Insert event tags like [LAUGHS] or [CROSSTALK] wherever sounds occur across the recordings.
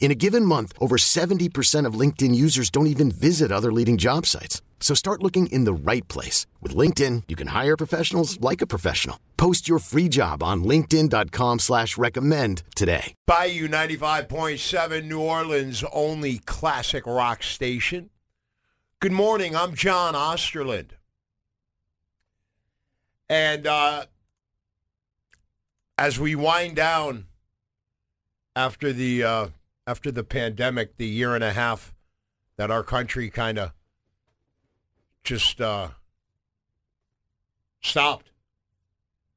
In a given month, over 70% of LinkedIn users don't even visit other leading job sites. So start looking in the right place. With LinkedIn, you can hire professionals like a professional. Post your free job on linkedin.com slash recommend today. Bayou 95.7, New Orleans' only classic rock station. Good morning, I'm John Osterland. And uh, as we wind down after the uh, after the pandemic, the year and a half that our country kind of just uh, stopped,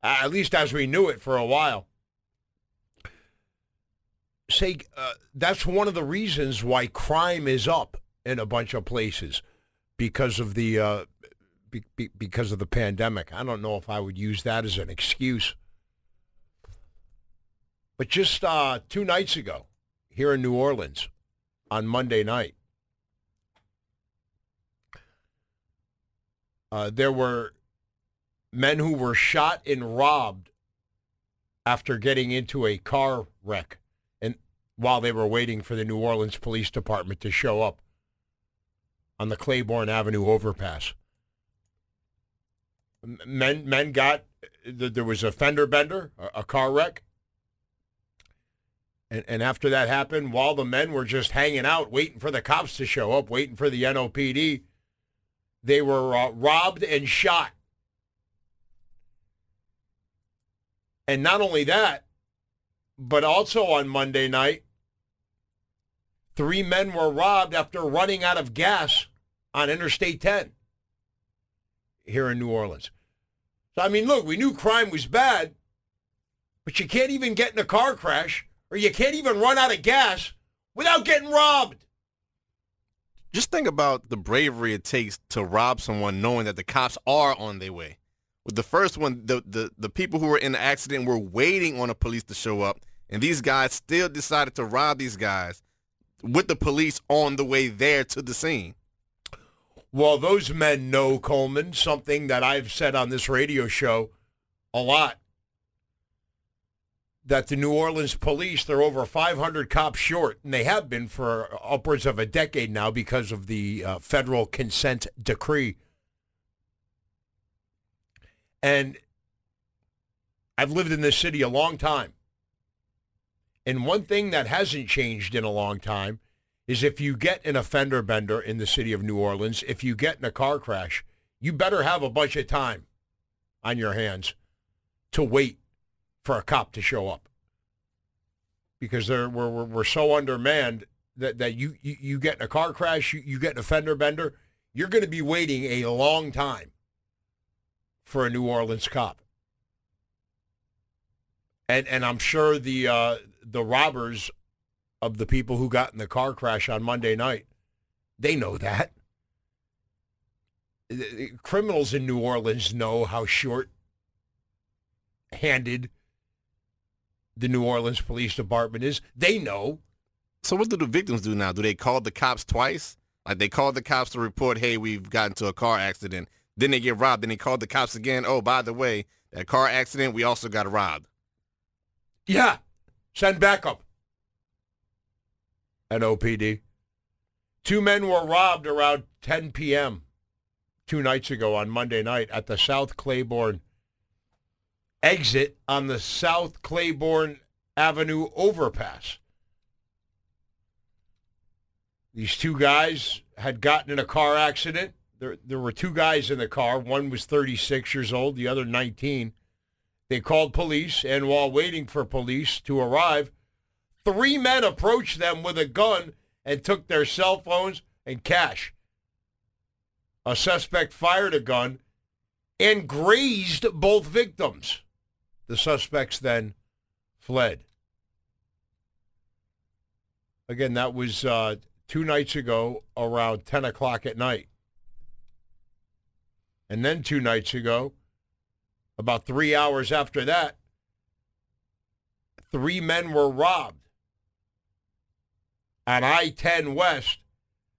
at least as we knew it for a while. Say uh, that's one of the reasons why crime is up in a bunch of places because of the uh, be, be, because of the pandemic. I don't know if I would use that as an excuse. But just uh, two nights ago, here in New Orleans, on Monday night, uh, there were men who were shot and robbed after getting into a car wreck, and while they were waiting for the New Orleans Police Department to show up on the Claiborne Avenue overpass. Men men got there was a fender bender, a car wreck. And, and after that happened, while the men were just hanging out, waiting for the cops to show up, waiting for the NOPD, they were uh, robbed and shot. And not only that, but also on Monday night, three men were robbed after running out of gas on Interstate 10 here in New Orleans. So, I mean, look, we knew crime was bad, but you can't even get in a car crash or you can't even run out of gas without getting robbed. Just think about the bravery it takes to rob someone knowing that the cops are on their way. With the first one, the, the, the people who were in the accident were waiting on the police to show up, and these guys still decided to rob these guys with the police on the way there to the scene. Well, those men know, Coleman, something that I've said on this radio show a lot. That the New Orleans police, they're over 500 cops short, and they have been for upwards of a decade now because of the uh, federal consent decree. And I've lived in this city a long time. And one thing that hasn't changed in a long time is if you get an offender bender in the city of New Orleans, if you get in a car crash, you better have a bunch of time on your hands to wait for a cop to show up. Because they're, we're, we're, we're so undermanned that, that you, you, you get in a car crash, you, you get a fender bender, you're going to be waiting a long time for a New Orleans cop. And, and I'm sure the, uh, the robbers of the people who got in the car crash on Monday night. They know that. Criminals in New Orleans know how short handed the New Orleans Police Department is. They know. So what do the victims do now? Do they call the cops twice? Like they call the cops to report, hey, we've gotten to a car accident. Then they get robbed. Then they call the cops again. Oh, by the way, that car accident, we also got robbed. Yeah. Send backup. NOPD. Two men were robbed around 10 p.m. two nights ago on Monday night at the South Claiborne exit on the South Claiborne Avenue overpass. These two guys had gotten in a car accident. There, there were two guys in the car. One was 36 years old, the other 19. They called police, and while waiting for police to arrive, three men approached them with a gun and took their cell phones and cash. A suspect fired a gun and grazed both victims. The suspects then fled. Again, that was uh, two nights ago around 10 o'clock at night. And then two nights ago, about three hours after that, three men were robbed on I-10 West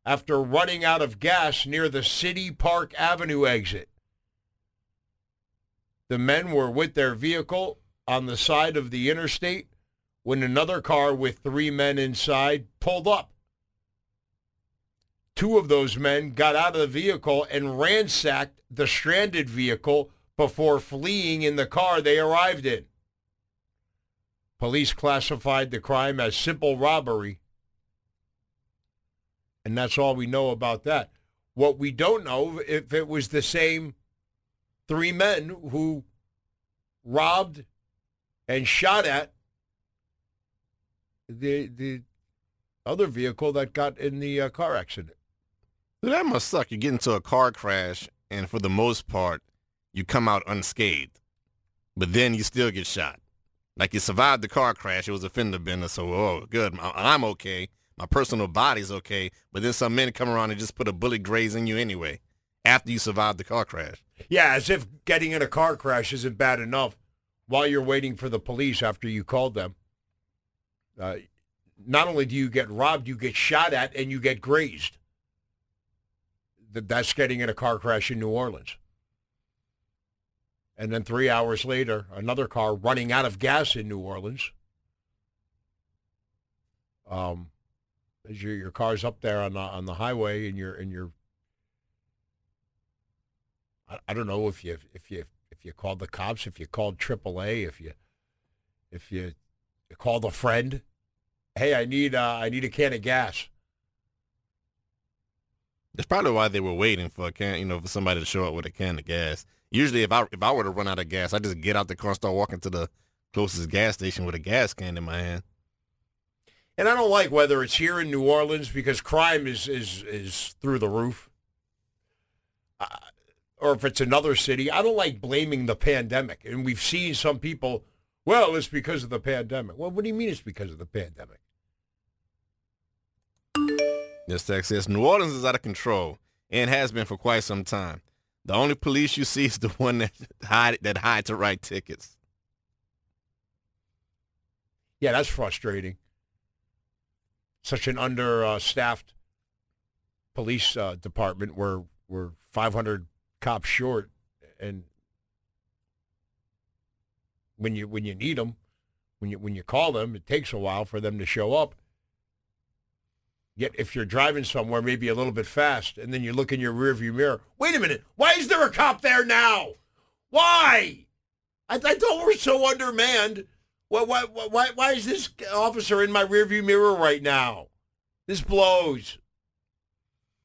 after running out of gas near the City Park Avenue exit. The men were with their vehicle on the side of the interstate when another car with three men inside pulled up. Two of those men got out of the vehicle and ransacked the stranded vehicle before fleeing in the car they arrived in. Police classified the crime as simple robbery. And that's all we know about that. What we don't know if it was the same three men who robbed and shot at the the other vehicle that got in the uh, car accident. That must suck. You get into a car crash, and for the most part, you come out unscathed, but then you still get shot. Like you survived the car crash, it was a fender bender, so oh, good, I'm okay. My personal body's okay, but then some men come around and just put a bullet grazing you anyway after you survived the car crash. Yeah, as if getting in a car crash isn't bad enough while you're waiting for the police after you called them. Uh, not only do you get robbed, you get shot at and you get grazed. That's getting in a car crash in New Orleans. And then three hours later, another car running out of gas in New Orleans. Um, as your your car's up there on the on the highway and you're and you're I, I don't know if you if you if you called the cops, if you called AAA, if you if you, called a friend, hey, I need uh, I need a can of gas. That's probably why they were waiting for a can, you know, for somebody to show up with a can of gas. Usually, if I if I were to run out of gas, I just get out the car and start walking to the closest gas station with a gas can in my hand. And I don't like whether it's here in New Orleans because crime is is is through the roof, uh, or if it's another city. I don't like blaming the pandemic. And we've seen some people, well, it's because of the pandemic. Well, what do you mean it's because of the pandemic? This text says New Orleans is out of control and has been for quite some time. The only police you see is the one that hide that hide to write tickets. Yeah, that's frustrating. Such an understaffed police uh, department where we're 500 cops short, and when you when you need them, when you when you call them, it takes a while for them to show up. Yet if you're driving somewhere maybe a little bit fast and then you look in your rearview mirror, wait a minute, why is there a cop there now? Why? I, I thought we're so undermanned. Why, why, why, why is this officer in my rearview mirror right now? This blows.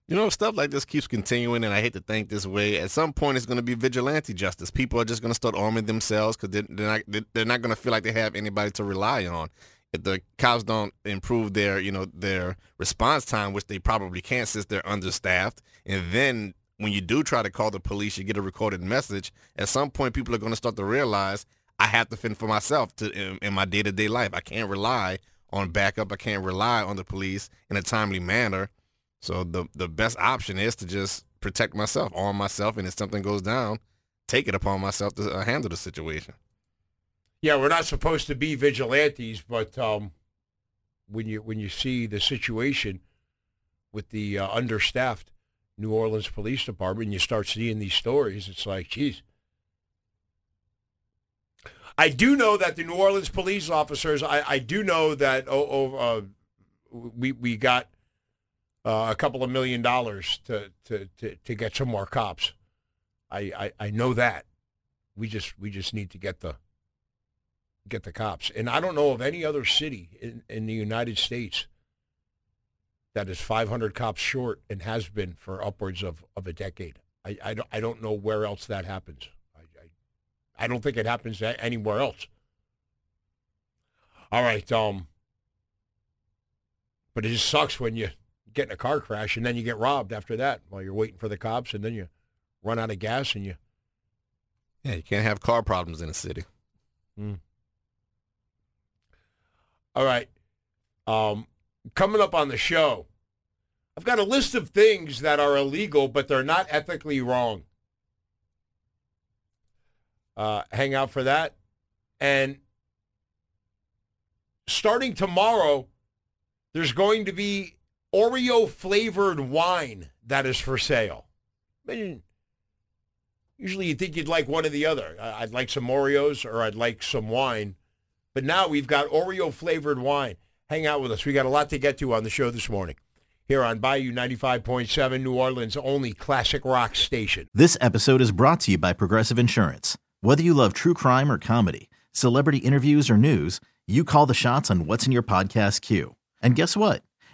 You know, stuff like this keeps continuing, and I hate to think this way. At some point, it's going to be vigilante justice. People are just going to start arming themselves because they're, they're not they're not going to feel like they have anybody to rely on if the cops don't improve their, you know, their response time, which they probably can't since they're understaffed, and then when you do try to call the police, you get a recorded message. At some point, people are going to start to realize I have to fend for myself to in, in my day to day life. I can't rely on backup. I can't rely on the police in a timely manner. So the the best option is to just protect myself, arm myself, and if something goes down, take it upon myself to uh, handle the situation yeah, we're not supposed to be vigilantes, but um, when you when you see the situation with the uh, understaffed New Orleans Police Department, and you start seeing these stories, it's like, geez. I do know that the New Orleans police officers. I, I do know that oh, oh uh, we we got uh, a couple of million dollars to, to, to, to get some more cops. I, I, I know that. We just we just need to get the get the cops. And I don't know of any other city in, in the United States that is 500 cops short and has been for upwards of, of a decade. I, I, don't, I don't know where else that happens. I, I, I don't think it happens anywhere else. All right. Um, but it just sucks when you get in a car crash and then you get robbed after that while you're waiting for the cops and then you run out of gas and you. Yeah, you can't have car problems in a city. Mm. All right. Um, coming up on the show, I've got a list of things that are illegal, but they're not ethically wrong. Uh, hang out for that. And starting tomorrow, there's going to be Oreo flavored wine that is for sale. I mean, usually you think you'd like one or the other. I'd like some Oreos or I'd like some wine. But now we've got Oreo flavored wine. Hang out with us. We got a lot to get to on the show this morning. Here on Bayou 95.7, New Orleans' only classic rock station. This episode is brought to you by Progressive Insurance. Whether you love true crime or comedy, celebrity interviews or news, you call the shots on what's in your podcast queue. And guess what?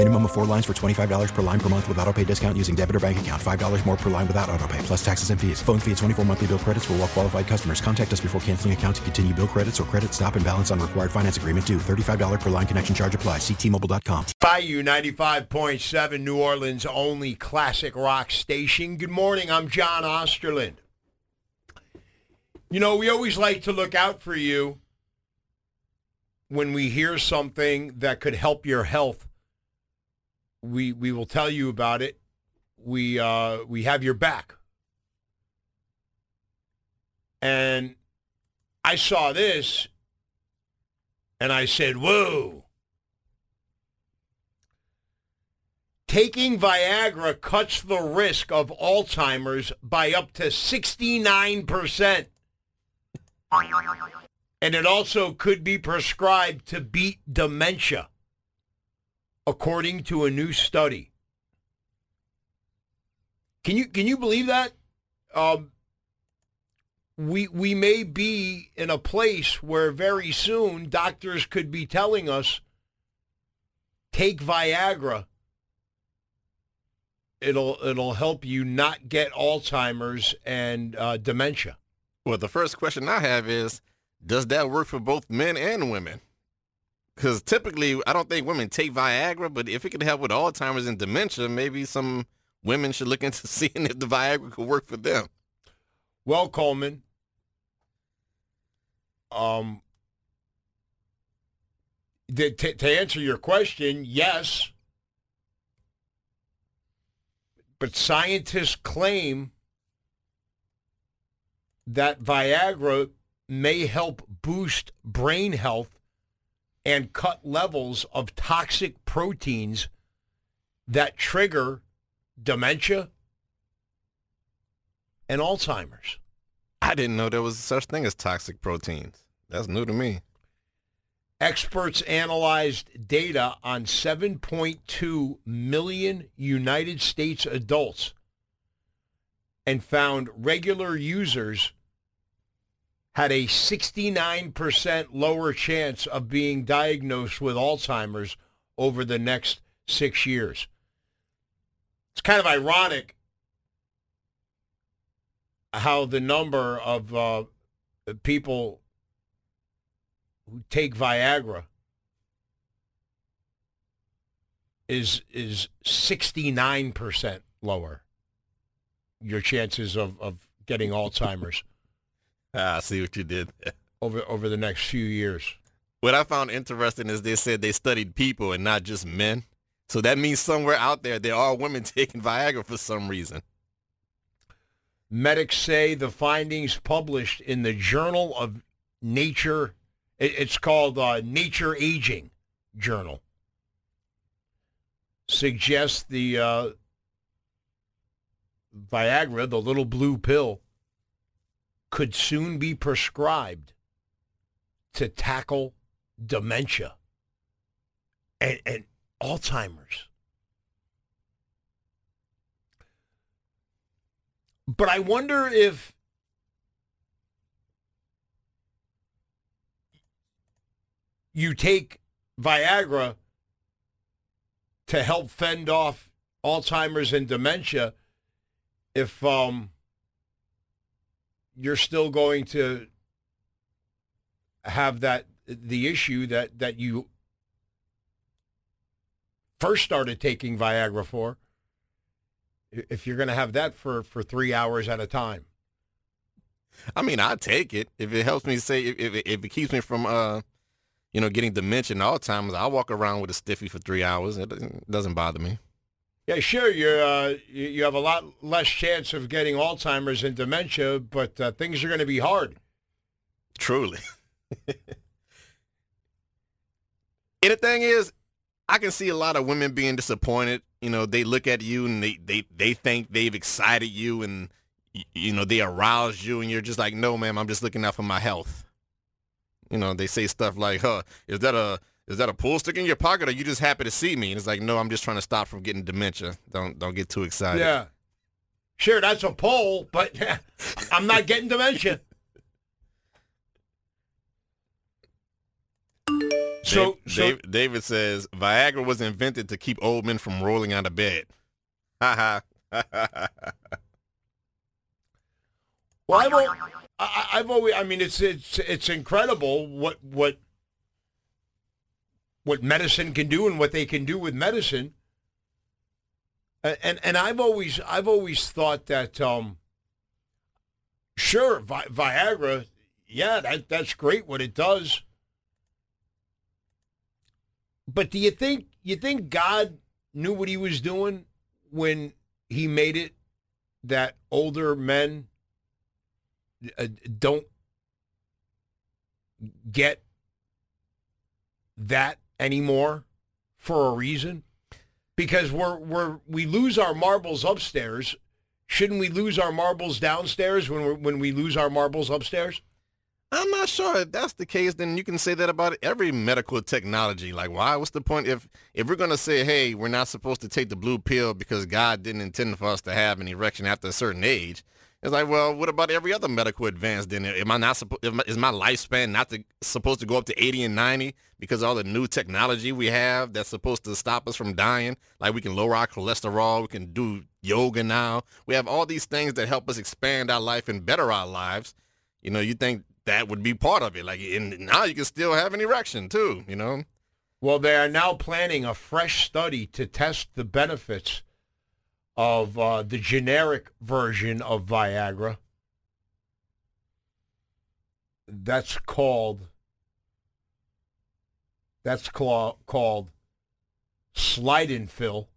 Minimum of four lines for $25 per line per month with auto pay discount using debit or bank account. $5 more per line without auto pay, plus taxes and fees. Phone fee at 24 monthly bill credits for all well qualified customers. Contact us before canceling account to continue bill credits or credit stop and balance on required finance agreement due. $35 per line connection charge applies. Ctmobile.com. Bayou 95.7, New Orleans' only classic rock station. Good morning. I'm John Osterland. You know, we always like to look out for you when we hear something that could help your health we we will tell you about it. We uh, we have your back. And I saw this and I said, "Whoa." Taking Viagra cuts the risk of Alzheimer's by up to 69%. And it also could be prescribed to beat dementia according to a new study. Can you can you believe that? Um, we we may be in a place where very soon doctors could be telling us take Viagra. It'll it'll help you not get Alzheimer's and uh, dementia. Well, the first question I have is, does that work for both men and women? Because typically, I don't think women take Viagra, but if it could help with Alzheimer's and dementia, maybe some women should look into [LAUGHS] seeing if the Viagra could work for them. Well, Coleman, um, to, to answer your question, yes. But scientists claim that Viagra may help boost brain health and cut levels of toxic proteins that trigger dementia and Alzheimer's. I didn't know there was such thing as toxic proteins. That's new to me. Experts analyzed data on 7.2 million United States adults and found regular users had a 69% lower chance of being diagnosed with Alzheimer's over the next six years. It's kind of ironic how the number of uh, people who take Viagra is is 69% lower your chances of, of getting Alzheimer's I see what you did there. over over the next few years. What I found interesting is they said they studied people and not just men. So that means somewhere out there there are women [LAUGHS] taking Viagra for some reason. Medics say the findings published in the Journal of Nature, it- it's called uh, Nature Aging Journal, suggest the uh, Viagra, the little blue pill, could soon be prescribed to tackle dementia and, and Alzheimer's. But I wonder if you take Viagra to help fend off Alzheimer's and dementia, if um, you're still going to have that the issue that that you first started taking Viagra for, if you're going to have that for for three hours at a time. I mean, I take it if it helps me say if, if, it- if it keeps me from uh, you know, getting dementia and Alzheimer's. I walk around with a stiffy for three hours. It doesn't bother me. Yeah, sure. You're uh, you, you have a lot less chance of getting Alzheimer's and dementia, but uh, things are going to be hard. Truly. [LAUGHS] and the thing is, I can see a lot of women being disappointed. You know, they look at you and they, they, they think they've excited you and, you know, they aroused you and you're just like, no, ma'am, I'm just looking out for my health. You know, they say stuff like, huh, is that a, is that a pool stick in your pocket or you just happy to see me? And it's like, no, I'm just trying to stop from getting dementia. Don't, don't get too excited. Yeah. Sure, that's a pole, but [LAUGHS] I'm not getting dementia. So, Dave- so Dave- David says Viagra was invented to keep old men from rolling out of bed. Ha ha. well, I've, I've always, I mean, it's it's it's incredible what what what medicine can do and what they can do with medicine. And and I've always I've always thought that um, sure Vi- Viagra, yeah, that that's great what it does. But do you think you think God knew what he was doing when he made it that older men uh, don't get that anymore for a reason? Because we're we're we lose our marbles upstairs. Shouldn't we lose our marbles downstairs when we when we lose our marbles upstairs? I'm not sure if that's the case. Then you can say that about every medical technology. Like, why? What's the point if if we're gonna say, hey, we're not supposed to take the blue pill because God didn't intend for us to have an erection after a certain age? It's like, well, what about every other medical advance? Then am I not supposed? Is my lifespan not to, supposed to go up to 80 and 90 because all the new technology we have that's supposed to stop us from dying? Like we can lower our cholesterol, we can do yoga now. We have all these things that help us expand our life and better our lives. You know, you think that would be part of it. Like, and now you can still have an erection too. You know, Well, they are now planning a fresh study to test the benefits of uh, the generic version of Viagra. That's called that's cla- called Slidenfil.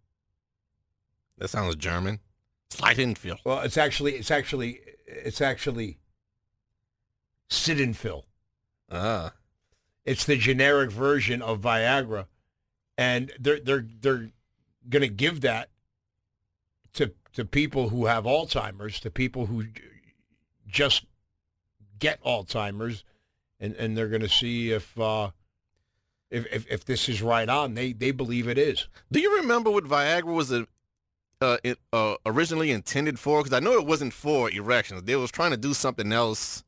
that sounds German. Slidenfil. Well, it's actually it's actually it's actually Sildenafil. Ah, It's the generic version of Viagra, and they're they're they're going to give that to people who have Alzheimer's, to people who just get Alzheimer's, and and they're going to see if uh, if, if if this is right on. They they believe it is. do you remember what Viagra was uh, uh, it, uh, originally intended for? Because I know it wasn't for erections. They was trying to do something else,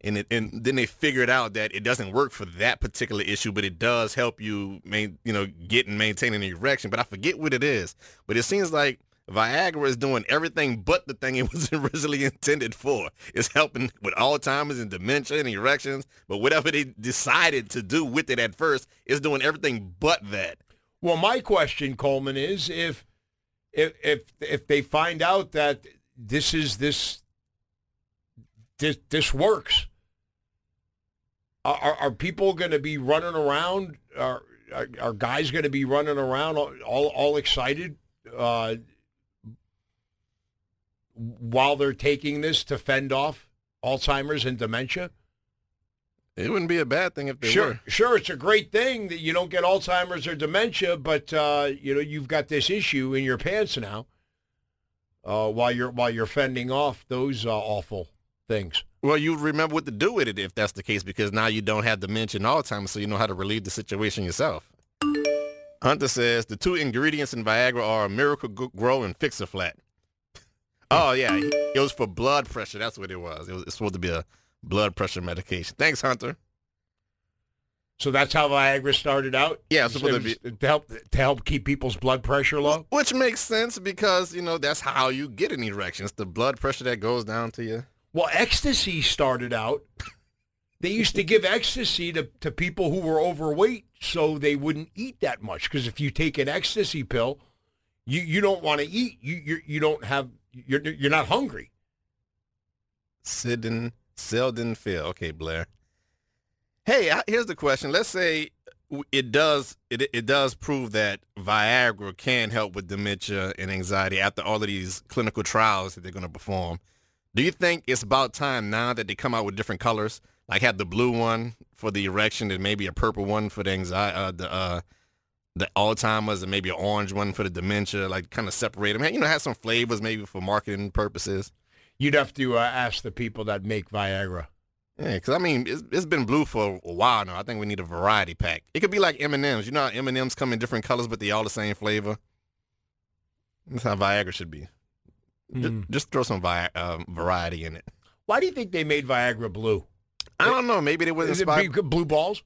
and it, and then they figured out that it doesn't work for that particular issue, but it does help you, main, you know, get and maintain an erection. But I forget what it is. But it seems like Viagra is doing everything but the thing it [LAUGHS] was originally intended for. It's helping with Alzheimer's and dementia and erections. But whatever they decided to do with it at first, it's doing everything but that. Well, my question, Coleman, is if if if if they find out that this is this this this works, are are people going to be running around? Are are, are guys going to be running around all all, all excited uh, while they're taking this to fend off Alzheimer's and dementia? It wouldn't be a bad thing if they sure, were. Sure, it's a great thing that you don't get Alzheimer's or dementia, but uh, you know you've got this issue in your pants now. Uh, while you're while you're fending off those uh, awful things. Well, you remember what to do with it if that's the case, because now you don't have dementia and Alzheimer's, so you know how to relieve the situation yourself. Hunter says the two ingredients in Viagra are Miracle-Gro and Fix a Flat. Oh yeah, it was for blood pressure. That's what it was. It was supposed to be a blood pressure medication. Thanks, Hunter. So that's how Viagra started out. Yeah, it's supposed to, be, to help to help keep people's blood pressure low. Which makes sense because you know that's how you get an erection. It's the blood pressure that goes down to you. Well, ecstasy started out. They used to give ecstasy to, to people who were overweight so they wouldn't eat that much. Because if you take an ecstasy pill, you, you don't want to eat. You, you you don't have you're you're not hungry. Sidden Selden Phil. Okay, Blair. Hey, here's the question. Let's say it does it it does prove that Viagra can help with dementia and anxiety after all of these clinical trials that they're going to perform. Do you think it's about time now that they come out with different colors, like have the blue one for the erection and maybe a purple one for the anxiety, uh, the uh, the Alzheimer's, and maybe an orange one for the dementia, like kind of separate them? You know, have some flavors maybe for marketing purposes. You'd have to uh, ask the people that make Viagra. Yeah, because I mean, it's, it's been blue for a while now. I think we need a variety pack. It could be like M and M's. You know how M and M's come in different colors, but they all the same flavor. That's how Viagra should be. Mm. Just, just, throw some vi- uh, variety in it. Why do you think they made Viagra blue? I don't know. Maybe they were inspired. blue balls?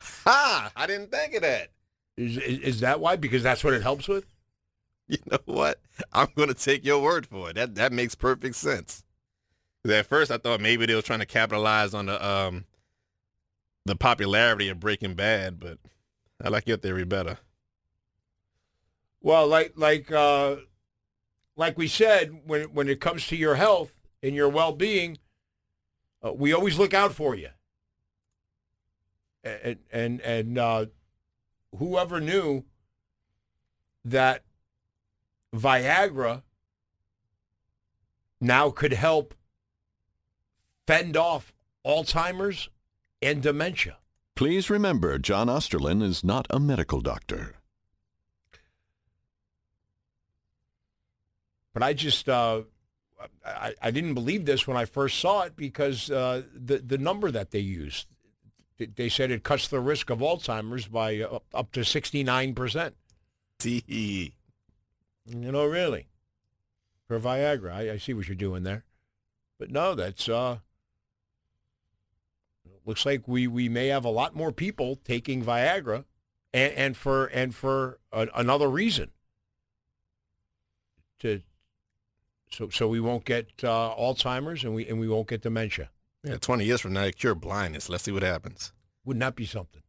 Ha! I didn't think of that. Is, is, is that why? Because that's what it helps with. You know what? I'm going to take your word for it. That that makes perfect sense. At first, I thought maybe they were trying to capitalize on the um the popularity of Breaking Bad, but I like your theory better. Well, like like uh, like we said, when when it comes to your health and your well being, uh, we always look out for you. And and and uh, whoever knew that Viagra now could help fend off Alzheimer's and dementia. Please remember, John Osterlin is not a medical doctor. But I just, uh, I, I didn't believe this when I first saw it because uh, the the number that they used, they said it cuts the risk of Alzheimer's by uh, up to sixty nine percent. You know, really, for Viagra, I, I see what you're doing there, but no, that's uh, looks like we, we may have a lot more people taking Viagra, and, and for and for a, another reason. To so so we won't get uh, Alzheimer's and we and we won't get dementia. Yeah, twenty years from now, they cure blindness. Let's see what happens. Wouldn't that be something?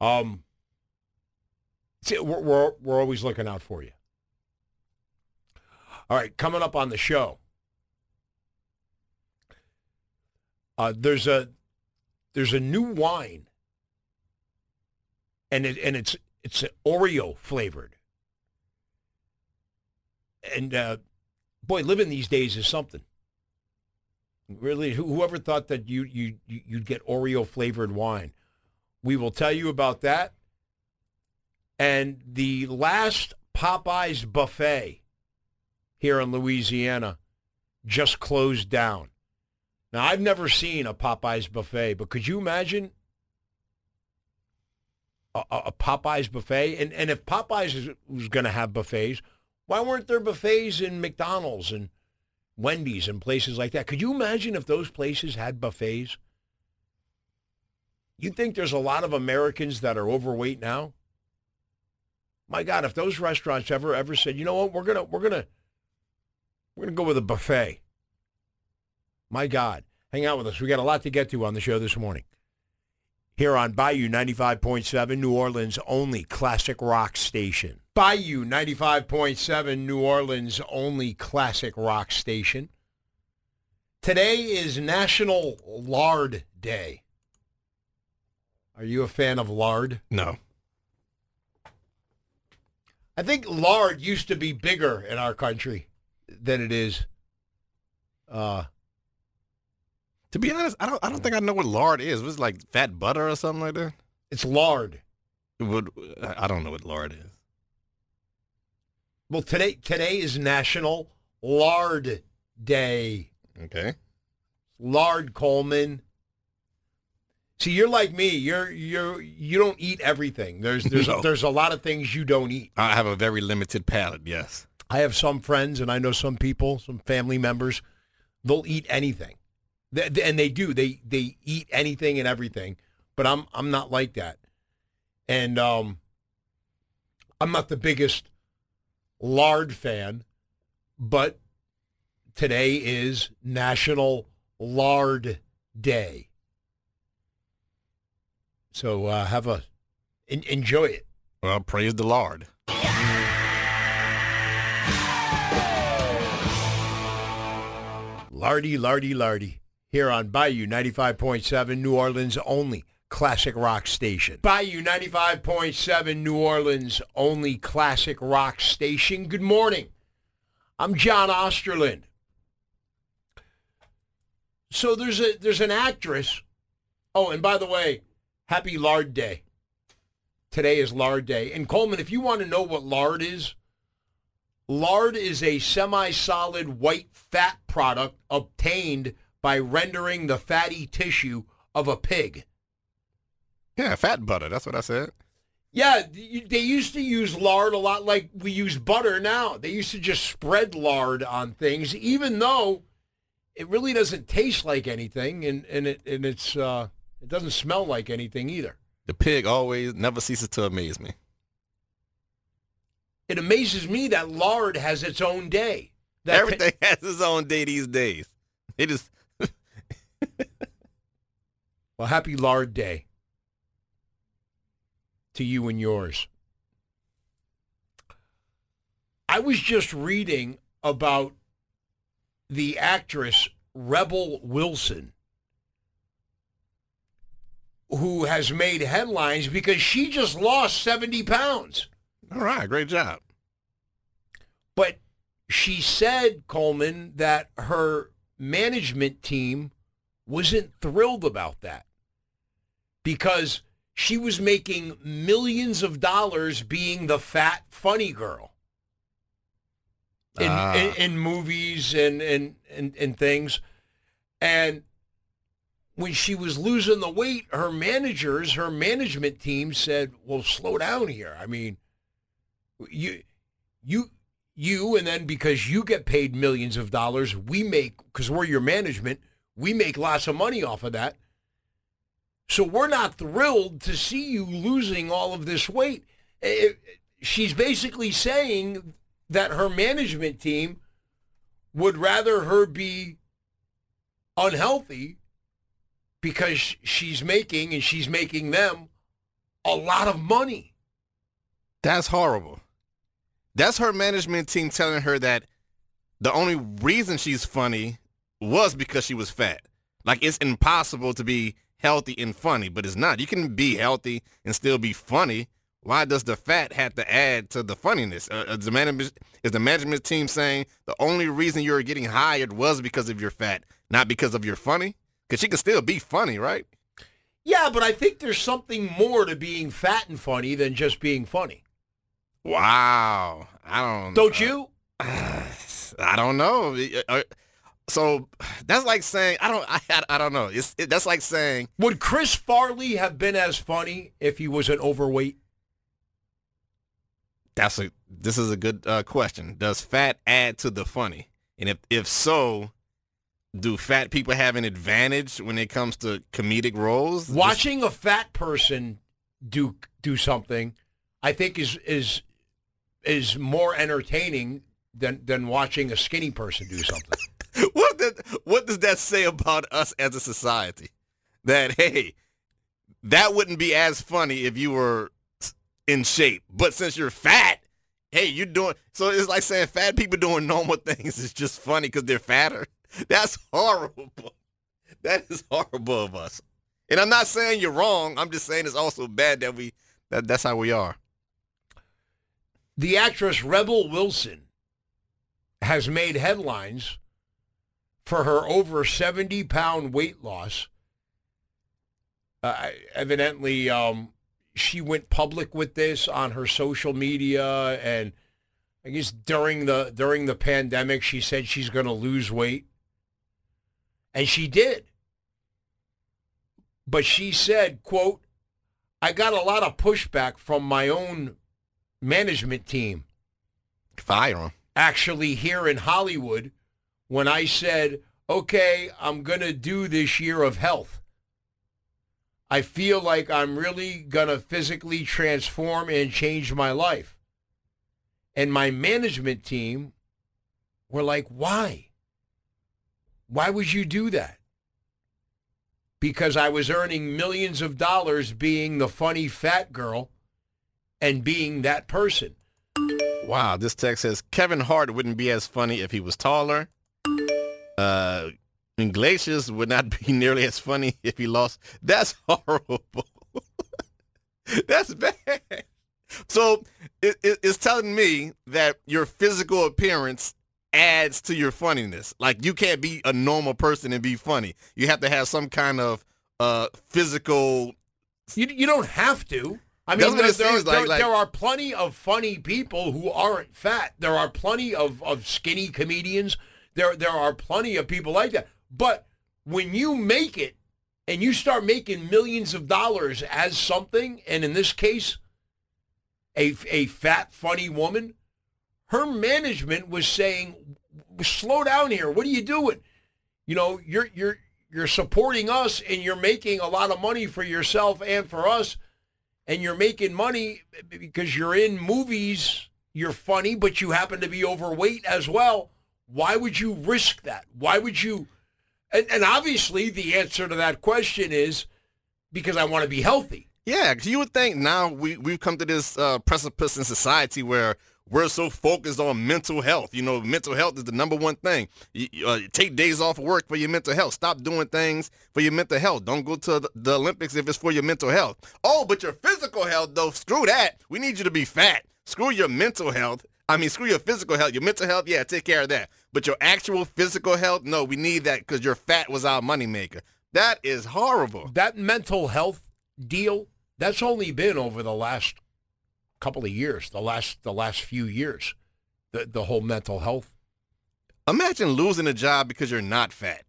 Um, see, we're, we're we're always looking out for you. All right, coming up on the show. Uh, there's a there's a new wine, and it and it's it's Oreo flavored. And uh, boy, living these days is something. Really, whoever thought that you you you'd get Oreo flavored wine? We will tell you about that. And the last Popeyes buffet here in Louisiana just closed down. Now, I've never seen a Popeyes buffet, but could you imagine a, a Popeyes buffet? And, and if Popeyes was going to have buffets, why weren't there buffets in McDonald's and Wendy's and places like that? Could you imagine if those places had buffets? You think there's a lot of Americans that are overweight now? My God, if those restaurants ever ever said, you know what, we're gonna we're gonna we're gonna go with a buffet. My God, hang out with us. We got a lot to get to on the show this morning. here on Bayou 95.7, New Orleans' only classic rock station. Bayou 95.7, New Orleans' only classic rock station. Today is National Lard Day. Are you a fan of lard? No. I think lard used to be bigger in our country than it is. Uh, To be honest, I don't. I don't think I know what lard is. Was it like fat butter or something like that? it's lard. Would. I don't know what lard is. Well, today today is National Lard Day. Okay. Lard Coleman. See, you're like me. You're you're you don't eat everything. There's there's No. there's a lot of things you don't eat. I have a very limited palate. Yes. I have some friends, and I know some people, some family members. They'll eat anything, Th- th- and they do. They they eat anything and everything. But I'm I'm not like that, and um, I'm not the biggest lard fan. But today is National Lard Day, so uh, have a en- enjoy it. Well, praise the lard. Lardy, Lardy, Lardy. Here on Bayou 95.7, New Orleans only classic rock station. Bayou 95.7, New Orleans only classic rock station. Good morning. I'm John Osterland. So there's a there's an actress. Oh, and by the way, happy lard day. Today is lard day. And Coleman, if you want to know what lard is, Lard is a semi-solid white fat product obtained by rendering the fatty tissue of a pig. Yeah, fat butter. That's what I said. Yeah, they used to use lard a lot like we use butter now. They used to just spread lard on things, even though it really doesn't taste like anything, and, and it and it's uh, it doesn't smell like anything either. The pig always never ceases to amaze me. It amazes me that lard has its own day. That Everything [LAUGHS] has its own day these days. It is. [LAUGHS] Well, happy lard day to you and yours. I was just reading about the actress Rebel Wilson, who has made headlines because she just lost 70 pounds. All right, great job. But she said, Coleman, that her management team wasn't thrilled about that because she was making millions of dollars being the fat funny girl in, Ah. in, in movies and, and, and, and things. And when she was losing the weight, her managers, her management team said, well, slow down here. I mean, you, you, you, and then because you get paid millions of dollars, we make, because we're your management, we make lots of money off of that. So we're not thrilled to see you losing all of this weight. Eh, she's basically saying that her management team would rather her be unhealthy because she's making and she's making them a lot of money. That's horrible. That's her management team telling her that the only reason she's funny was because she was fat. Like it's impossible to be healthy and funny, but it's not. You can be healthy and still be funny. Why does the fat have to add to the funniness? Uh, is, the management, is the management team saying the only reason you're getting hired was because of your fat, not because of your funny? Because she can still be funny, right? Yeah, but I think there's something more to being fat and funny than just being funny. Wow. I don't Don't you? [SIGHS] I don't know. Uh, uh, So that's like saying I don't. I, I don't know. It's it, that's like saying Would Chris Farley have been as funny if he wasn't overweight? that's a. This is a good uh, question. Does fat add to the funny? And if if so, do fat people have an advantage when it comes to comedic roles? Watching a fat person do do something, I think is is is more entertaining than than watching a skinny person do something. What that, what does that say about us as a society? That hey, that wouldn't be as funny if you were in shape. But since you're fat, hey, you're doing so it's like saying fat people doing normal things is just funny because they're fatter. [LAUGHS] That's horrible. That is horrible of us. And I'm not saying you're wrong. I'm just saying it's also bad that we that that's how we are. The actress Rebel Wilson has made headlines for her over 70 pound weight loss. Uh, evidently, um, she went public with this on her social media, and I guess during the during the pandemic, she said she's going to lose weight, and she did. But she said, "quote I got a lot of pushback from my own management team. Fire them. Actually, here in Hollywood, when I said, okay, I'm going to do this year of health. I feel like I'm really going to physically transform and change my life. And my management team were like, why? Why would you do that? Because I was earning millions of dollars being the funny fat girl and being that person. Wow, this text says Kevin Hart wouldn't be as funny if he was taller. Uh, Iglesias would not [LAUGHS] be nearly as funny if he lost. That's [LAUGHS] horrible. [LAUGHS] That's bad. So it, it, it's telling me that your physical appearance adds to your funniness. Like you can't be a normal person and be funny. You have to have some kind of uh, physical. You you don't have to. I mean, there, there, there, like. there, are plenty of funny people who aren't fat. There are plenty of, of skinny comedians. There there are plenty of people like that. But when you make it and you start making millions of dollars as something, and in this case, a, a fat, funny woman, her management was saying, slow down here. What are you doing? You know, you're, you're, you're supporting us and you're making a lot of money for yourself and for us. And you're making money because you're in movies. You're funny, but you happen to be overweight as well. Why would you risk that? Why would you? And, and obviously, the answer to that question is because I want to be healthy. Yeah, because you would think now we, we've come to this uh, precipice in society where we're so focused on mental health. You know, mental health is the number one thing. You, uh, take days off of work for your mental health. Stop doing things for your mental health. Don't go to the, the Olympics if it's for your mental health. Oh, but your physical health, though, screw that. We need you to be fat. Screw your mental health. I mean, screw your physical health. Your mental health, yeah, take care of that. But your actual physical health, no, we need that because your fat was our moneymaker. That is horrible. That mental health deal, that's only been over the last couple of years, the last the last few years, the the whole mental health. Imagine losing a job because you're not fat,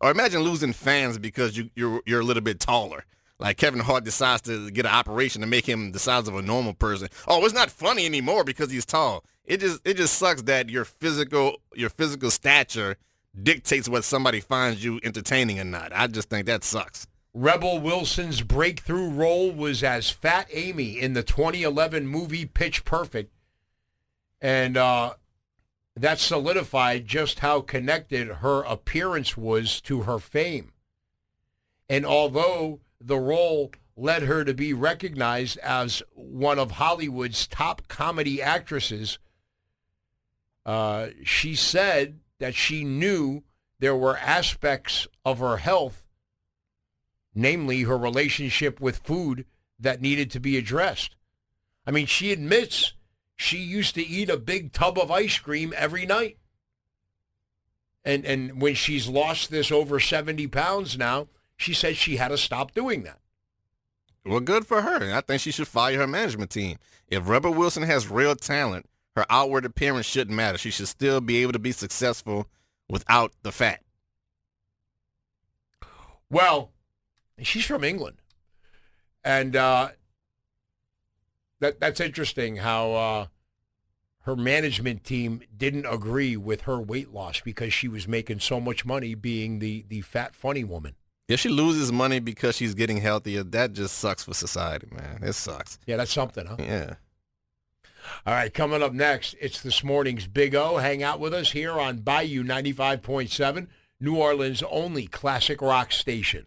or imagine losing fans because you you're you're a little bit taller. Like Kevin Hart decides to get an operation to make him the size of a normal person. Oh, it's not funny anymore because he's tall. It just it just sucks that your physical your physical stature dictates what somebody finds you entertaining or not. I just think that sucks. Rebel Wilson's breakthrough role was as Fat Amy in the 2011 movie Pitch Perfect. And uh, that solidified just how connected her appearance was to her fame. And although the role led her to be recognized as one of Hollywood's top comedy actresses, uh, she said that she knew there were aspects of her health namely her relationship with food that needed to be addressed. I mean, she admits she used to eat a big tub of ice cream every night. And and when she's lost this over 70 pounds now, she said she had to stop doing that. Well, good for her. I think she should fire her management team. If Rebel Wilson has real talent, her outward appearance shouldn't matter. She should still be able to be successful without the fat. Well, She's from England, and uh, that that's interesting. How uh, her management team didn't agree with her weight loss because she was making so much money being the the fat funny woman. If she loses money because she's getting healthier, that just sucks for society, man. It sucks. Yeah, that's something, huh? Yeah. All right, coming up next, it's this morning's Big O. Hang out with us here on Bayou 95.7, New Orleans' only classic rock station.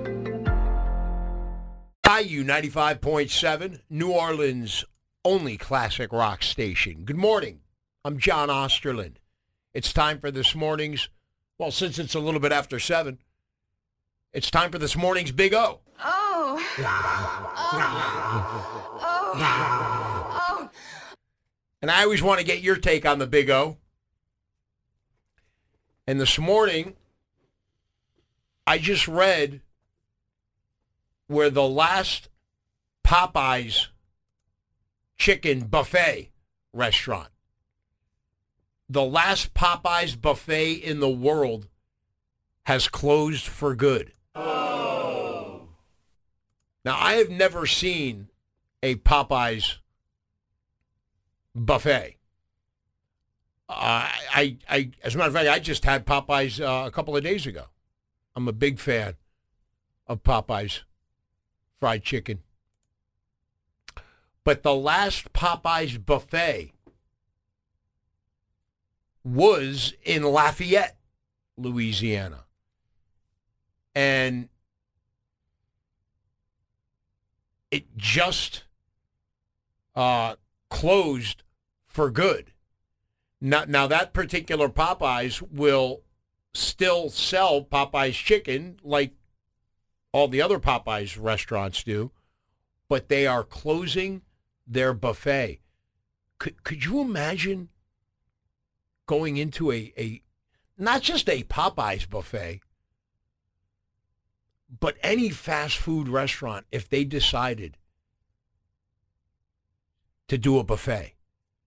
Bayou 95.7, New Orleans' only classic rock station. Good morning. I'm John Osterland. It's time for this morning's, well, since it's a little bit after 7, it's time for this morning's Big O. Oh. oh. oh. And I always want to get your take on the Big O. And this morning, I just read where the last Popeyes chicken buffet restaurant, the last Popeyes buffet in the world has closed for good. Oh. Now, I have never seen a Popeyes buffet. Uh, I, I, as a matter of fact, I just had Popeyes uh, a couple of days ago. I'm a big fan of Popeyes fried chicken. But the last Popeyes buffet was in Lafayette, Louisiana. And it just uh, closed for good. Now, now that particular Popeyes will still sell Popeyes chicken like all the other Popeyes restaurants do, but they are closing their buffet. Could could you imagine going into a, a not just a Popeyes buffet, but any fast food restaurant if they decided to do a buffet?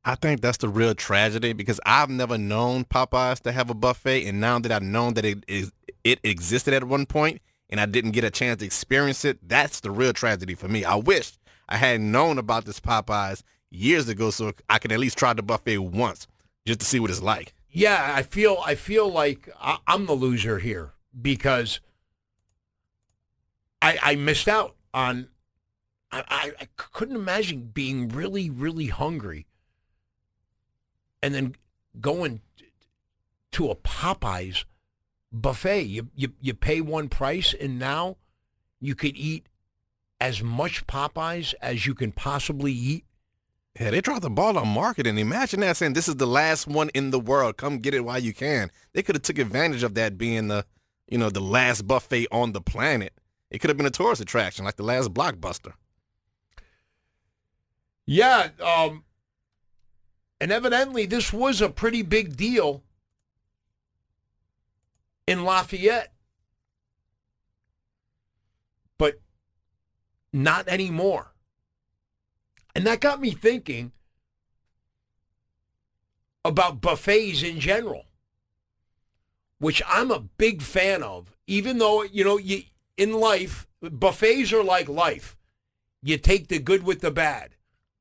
I think that's the real tragedy because I've never known Popeyes to have a buffet, and now that I've known that it is it existed at one point, and I didn't get a chance to experience it, that's the real tragedy for me. I wish I had known about this Popeyes years ago so I could at least try the buffet once just to see what it's like. Yeah, I feel I feel like I'm the loser here because I, I missed out on. I, I couldn't imagine being really really hungry and then going to a Popeyes buffet. You, you, you pay one price, and now you could eat as much Popeyes as you can possibly eat. Yeah, they dropped the ball on marketing. Imagine that saying this is the last one in the world. Come get it while you can. They could have took advantage of that being the, you know, the last buffet on the planet. It could have been a tourist attraction like the last blockbuster. Yeah, um, and evidently this was a pretty big deal in Lafayette. But not anymore. And that got me thinking about buffets in general, which I'm a big fan of, even though, you know, you, in life, buffets are like life. You take the good with the bad.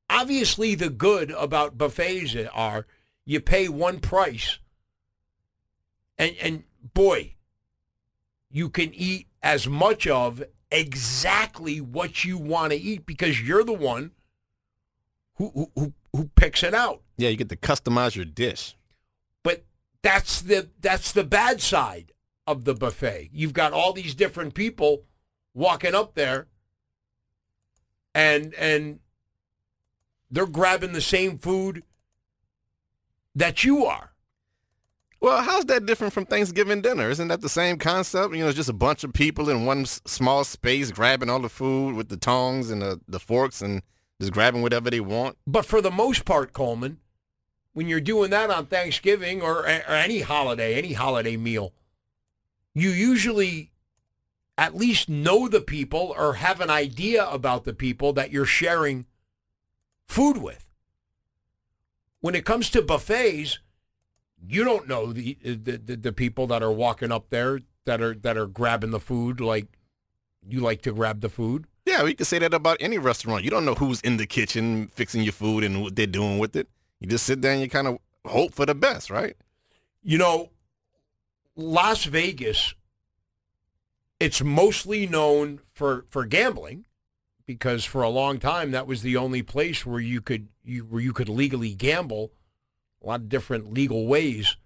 Obviously, the good about buffets are you pay one price and, and boy, you can eat as much of exactly what you want to eat because you're the one who, who who picks it out. Yeah, you get to customize your dish. But that's the that's the bad side of the buffet. You've got all these different people walking up there and and they're grabbing the same food that you are. Well, how's that different from Thanksgiving dinner? Isn't that the same concept? You know, just a bunch of people in one small space grabbing all the food with the tongs and the, the forks and just grabbing whatever they want. But for the most part, Coleman, when you're doing that on Thanksgiving or, or any holiday, any holiday meal, you usually at least know the people or have an idea about the people that you're sharing food with. When it comes to buffets, you don't know the, the the, the people that are walking up there that are that are grabbing the food like you like to grab the food. Yeah, we can say that about any restaurant. You don't know who's in the kitchen fixing your food and what they're doing with it. You just sit there and you kind of hope for the best, right? You know, Las Vegas, it's mostly known for, for gambling because for a long time that was the only place where you could you, where you could legally gamble a lot of different legal ways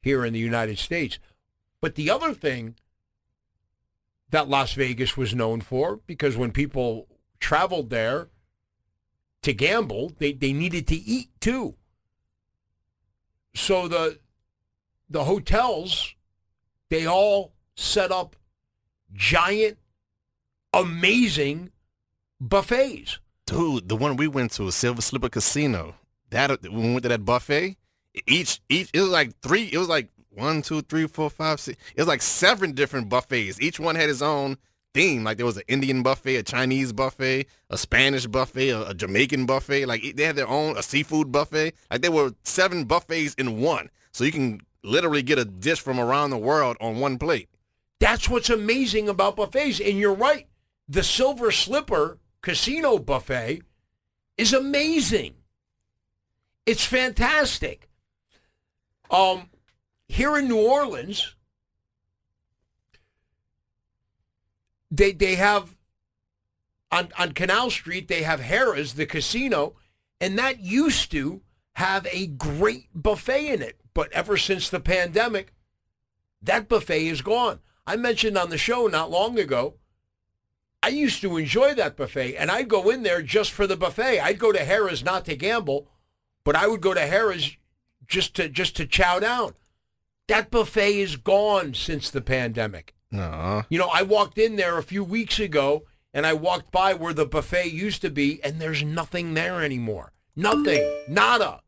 here in the United States. But the other thing that Las Vegas was known for, because when people traveled there to gamble, they, they needed to eat too. So the the hotels, they all set up giant, amazing buffets. Dude, the one we went to, Silver Slipper Casino. That when we went to that buffet, each each it was like three. It was like one, two, three, four, five, six. It was like seven different buffets. Each one had its own theme. Like there was an Indian buffet, a Chinese buffet, a Spanish buffet, a, a Jamaican buffet. Like they had their own a seafood buffet. Like there were seven buffets in one. So you can literally get a dish from around the world on one plate. That's what's amazing about buffets. And you're right. The Silver Slipper Casino buffet is amazing. It's fantastic. Um, here in New Orleans, they they have on on Canal Street they have Harrah's, the casino, and that used to have a great buffet in it. But ever since the pandemic, that buffet is gone. I mentioned on the show not long ago, I used to enjoy that buffet, and I'd go in there just for the buffet. I'd go to Harrah's not to gamble, but I would go to Harrah's just to just to chow down. That buffet is gone since the pandemic. No. You know, I walked in there a few weeks ago and I walked by where the buffet used to be and there's nothing there anymore. Nothing. Nada.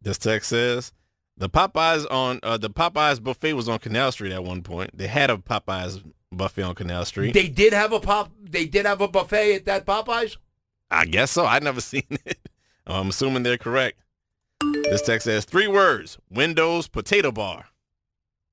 This text says the Popeyes on uh, the Popeyes buffet was on Canal Street at one point. They had a Popeyes buffet on Canal Street. They did have a pop they did have a buffet at that Popeyes? I guess so. I've never [LAUGHS] seen it. I'm assuming they're correct. This text says three words: Windows Potato Bar.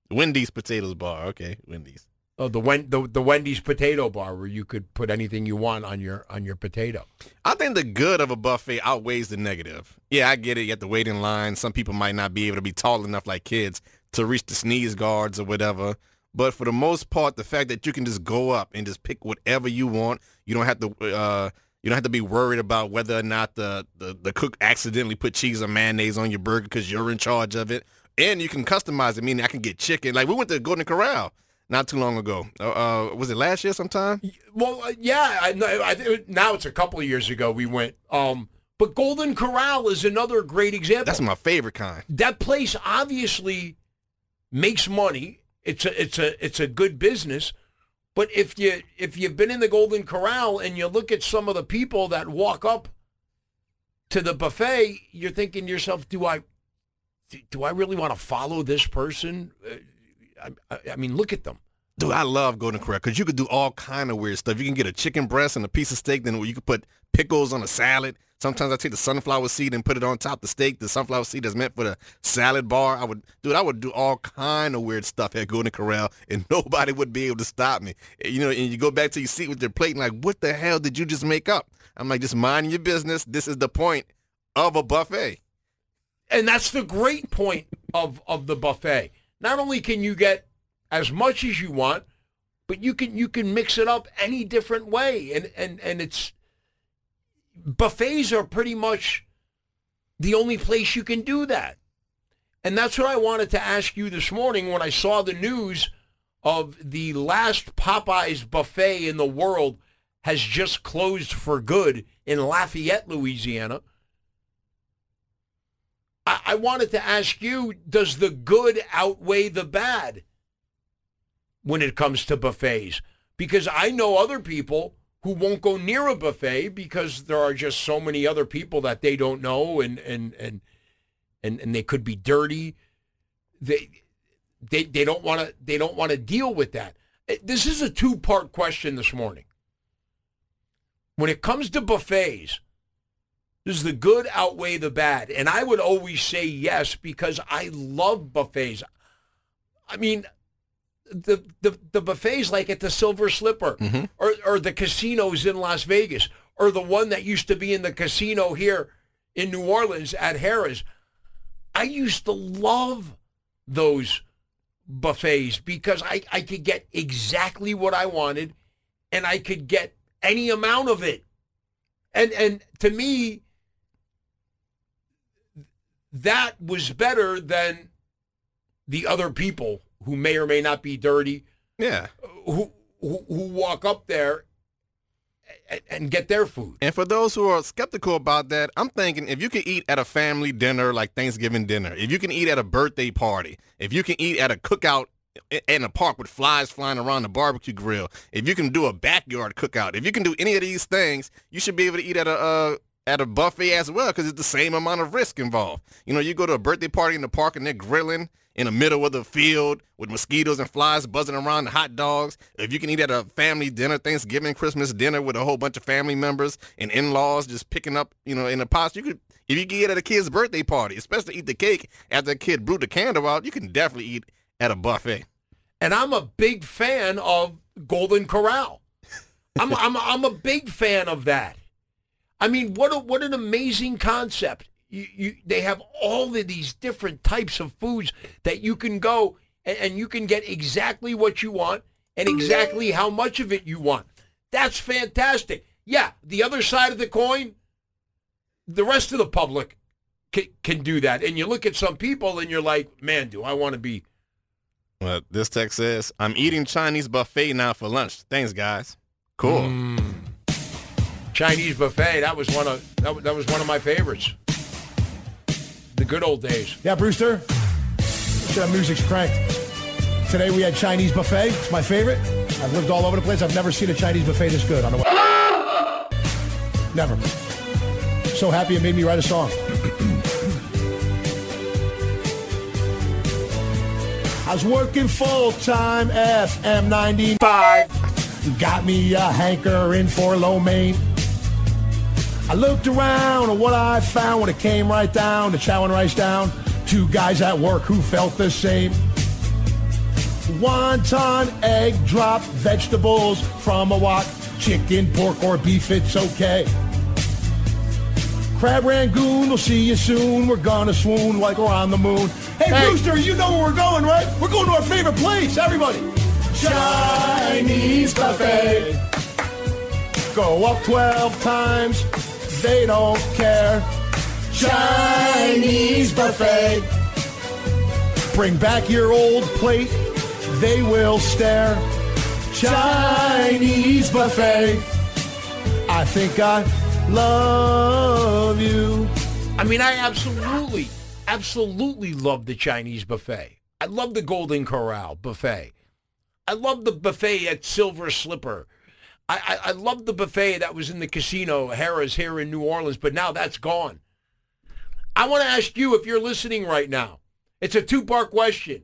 Wendy's Potatoes Bar. Okay, Wendy's. Oh, the, Wen- the the Wendy's potato bar where you could put anything you want on your on your potato. I think the good of a buffet outweighs the negative. Yeah, I get it. You have to wait in line. Some people might not be able to be tall enough like kids to reach the sneeze guards or whatever. But for the most part, the fact that you can just go up and just pick whatever you want, you don't have to uh, you don't have to be worried about whether or not the, the, the cook accidentally put cheese or mayonnaise on your burger because you're in charge of it. And you can customize it, meaning I can get chicken. Like we went to Golden Corral not too long ago. Uh, uh, was it last year sometime? Well, uh, yeah. I, I, now it's a couple of years ago we went. Um, but Golden Corral is another great example. That's my favorite kind. That place obviously makes money. It's a it's a it's a good business. But if you if you've been in the Golden Corral and you look at some of the people that walk up to the buffet, you're thinking to yourself, do I do I really want to follow this person? Uh, I, I mean, look at them. Dude, I love Golden Corral because you could do all kind of weird stuff. You can get a chicken breast and a piece of steak, then you could put pickles on a salad. Sometimes I take the sunflower seed and put it on top the steak. The sunflower seed is meant for the salad bar. I would, dude, I would do all kind of weird stuff at Golden Corral, and [LAUGHS] nobody would be able to stop me. You know, and you go back to your seat with your plate, and like, what the hell did you just make up? I'm like, just mind your business. This is the point of a buffet. And that's the great point of, of the buffet. Not only can you get as much as you want, but you can you can mix it up any different way. And and, and it's buffets are pretty much the only place you can do that. And that's what I wanted to ask you this morning when I saw the news of the last Popeyes buffet in the world has just closed for good in Lafayette, Louisiana. I, I wanted to ask you, does the good outweigh the bad when it comes to buffets? Because I know other people who won't go near a buffet because there are just so many other people that they don't know and and and and, and they could be dirty. They they they don't want to they don't want to deal with that. Eh, this is a two-part question this morning. When it comes to buffets, does the good outweigh the bad? And I would always say yes because I love buffets. I mean, the, the, the buffets like at the Silver Slipper Mm-hmm. or, or the casinos in Las Vegas or the one that used to be in the casino here in New Orleans at Harrah's. I used to love those buffets because I, I could get exactly what I wanted and I could get any amount of it. And and to me that was better than the other people who may or may not be dirty Yeah. who who, who walk up there and, and get their food. And for those who are skeptical about that, I'm thinking if you can eat at a family dinner like Thanksgiving dinner, if you can eat at a birthday party, if you can eat at a cookout in a park with flies flying around the barbecue grill, if you can do a backyard cookout, if you can do any of these things, you should be able to eat at a uh, at a buffet as well because it's the same amount of risk involved. You know, you go to a birthday party in the park and they're grilling in the middle of the field with mosquitoes and flies buzzing around the hot dogs. If you can eat at a family dinner, Thanksgiving, Christmas dinner with a whole bunch of family members and in-laws just picking up, you know, in the pots, you could, if you can eat at a kid's birthday party, especially eat the cake after the kid blew the candle out, you can definitely eat at a buffet. And I'm a big fan of Golden Corral. I'm I'm I'm a big fan of that. I mean, what a, what an amazing concept. You, you they have all of these different types of foods that you can go and, and you can get exactly what you want and exactly how much of it you want. That's fantastic. Yeah, the other side of the coin, the rest of the public can, can do that. And you look at some people and you're like, man, do I want to be Well, this text says, I'm eating Chinese buffet now for lunch. Thanks, guys. Cool. Mm. Chinese buffet. That was one of that, that was one of my favorites. The good old days. Yeah, Brewster. That music's cranked. Today we had Chinese buffet. It's my favorite. I've lived all over the place. I've never seen a Chinese buffet this good on the way. Never. So happy it made me write a song. [COUGHS] I was working full time FM 95. Got me a hankering for lo mein. I looked around and what I found when it came right down to chowing rice down. Two guys at work who felt the same. Wonton, egg drop, vegetables from a wok. Chicken, pork, or beef, it's okay. Crab Rangoon, we'll see you soon. We're gonna swoon like we're on the moon. Hey, Brewster, you know where we're going, right? We're going to our favorite place, everybody. Chinese buffet. Go up 12 times, they don't care. Chinese buffet. Bring back your old plate, they will stare. Chinese buffet. I think I love you. I mean, I absolutely, absolutely love the Chinese buffet. I love the Golden Corral buffet. I love the buffet at Silver Slipper. I, I, love the buffet that was in the casino, Harrah's here in New Orleans, but now that's gone. I want to ask you if you're listening right now. It's a two-part question.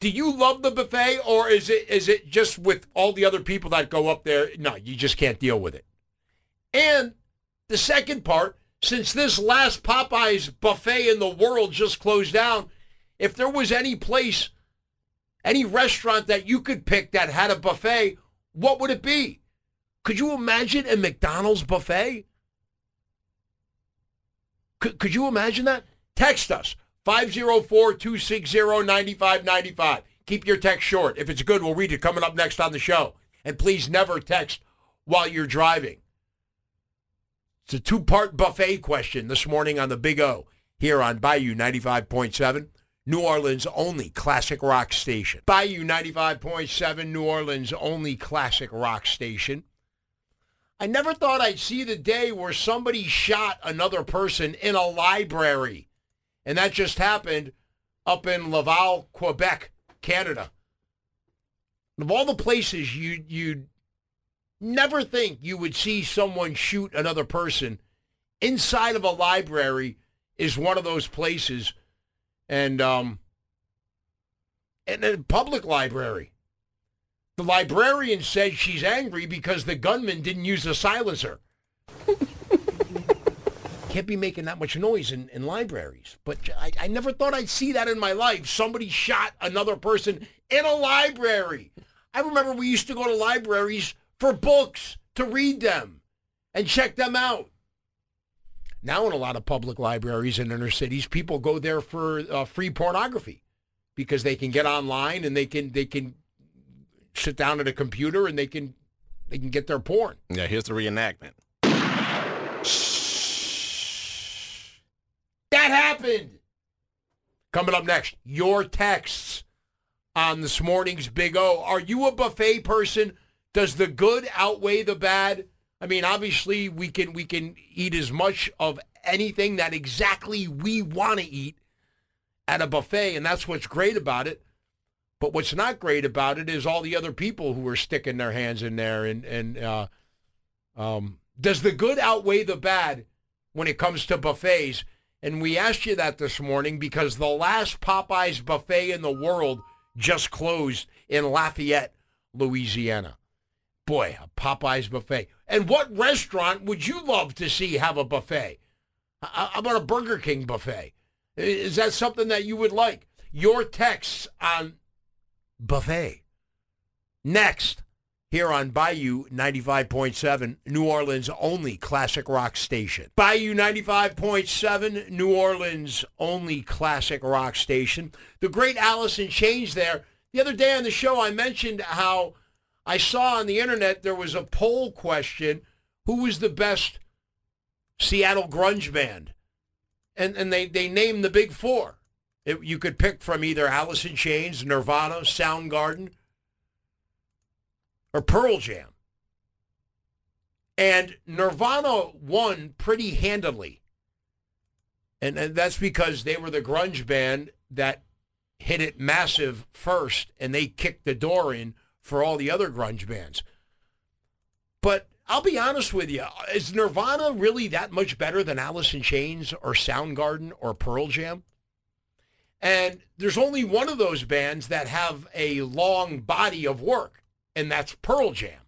Do you love the buffet, or is it is it just with all the other people that go up there? No, you just can't deal with it. And the second part, since this last Popeyes buffet in the world just closed down, if there was any place, any restaurant that you could pick that had a buffet, what would it be? Could you imagine a McDonald's buffet? Could, could you imagine that? Text us 504-260-9595. Keep your text short. If it's good, we'll read it coming up next on the show. And please never text while you're driving. It's a two-part buffet question this morning on the Big O here on Bayou 95.7, New Orleans' only classic rock station. Bayou 95.7, New Orleans' only classic rock station. I never thought I'd see the day where somebody shot another person in a library. And that just happened up in Laval, Quebec, Canada. Of all the places you you'd never think you would see someone shoot another person inside of a library is one of those places and um and a public library the librarian said she's angry because the gunman didn't use a silencer [LAUGHS] can't be making that much noise in, in libraries. But I, I never thought I'd see that in my life. Somebody shot another person in a library. I remember we used to go to libraries for books to read them and check them out. Now, in a lot of public libraries in inner cities, people go there for uh, free pornography because they can get online and they can they can sit down at a computer and they can they can get their porn. Yeah, here's the reenactment. That happened. Coming up next, your texts on this morning's Big O. Are you a buffet person? Does the good outweigh the bad? I mean, obviously we can we can eat as much of anything that exactly we want to eat at a buffet, and that's what's great about it. But what's not great about it is all the other people who are sticking their hands in there. And and uh, um, does the good outweigh the bad when it comes to buffets? And we asked you that this morning because the last Popeyes buffet in the world just closed in Lafayette, Louisiana. Boy, a Popeyes buffet. And what restaurant would you love to see have a buffet? How about a Burger King buffet? Is that something that you would like? Your texts on buffet. Next, here on Bayou 95.7, New Orleans' only classic rock station. Bayou 95.7, New Orleans' only classic rock station. The great Alice in Chains there. The other day on the show, I mentioned how I saw on the internet there was a poll question who was the best Seattle grunge band? And, and they, they named the big four. It, you could pick from either Alice in Chains, Nirvana, Soundgarden, or Pearl Jam. And Nirvana won pretty handily. And, and that's because they were the grunge band that hit it massive first and they kicked the door in for all the other grunge bands. But I'll be honest with you, is Nirvana really that much better than Alice in Chains or Soundgarden or Pearl Jam? And there's only one of those bands that have a long body of work, and that's Pearl Jam.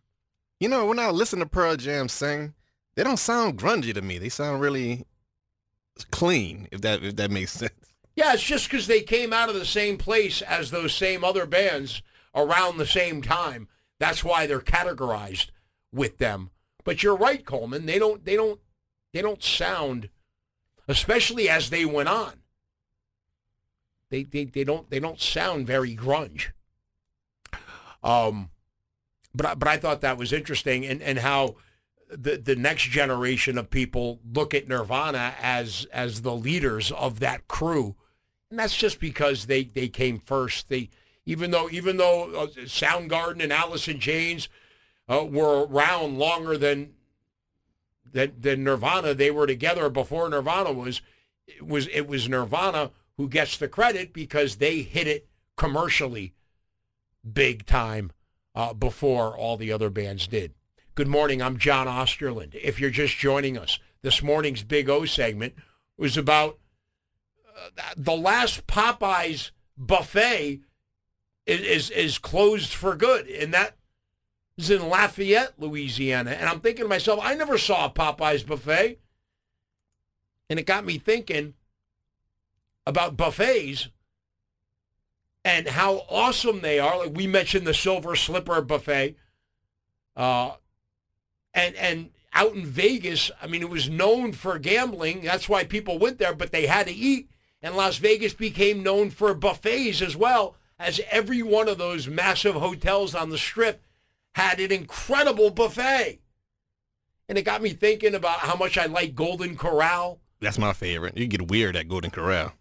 You know, when I listen to Pearl Jam sing, they don't sound grungy to me. They sound really clean, if that if that makes [LAUGHS] sense. Yeah, it's just because they came out of the same place as those same other bands around the same time. That's why they're categorized with them. But you're right, Coleman. They don't they don't they don't sound especially as they went on. They they, they don't they don't sound very grunge. Um but but I thought that was interesting and and how the the next generation of people look at Nirvana as as the leaders of that crew. And that's just because they they came first. They even though even though uh, Soundgarden and Alice in Chains uh, were around longer than, than than Nirvana, they were together before Nirvana was it was it was Nirvana who gets the credit because they hit it commercially big time uh, before all the other bands did. Good morning. I'm John Osterland. If you're just joining us, this morning's Big O segment was about uh, the last Popeyes buffet is, is, is closed for good, and that is in Lafayette, Louisiana. And I'm thinking to myself, I never saw a Popeyes buffet, and it got me thinking about buffets and how awesome they are. Like we mentioned the Silver Slipper buffet, uh, and and out in Vegas, I mean, it was known for gambling. That's why people went there, but they had to eat. And Las Vegas became known for buffets as well as every one of those massive hotels on the strip had an incredible buffet. And it got me thinking about how much I like Golden Corral. That's my favorite. You get weird at Golden Corral.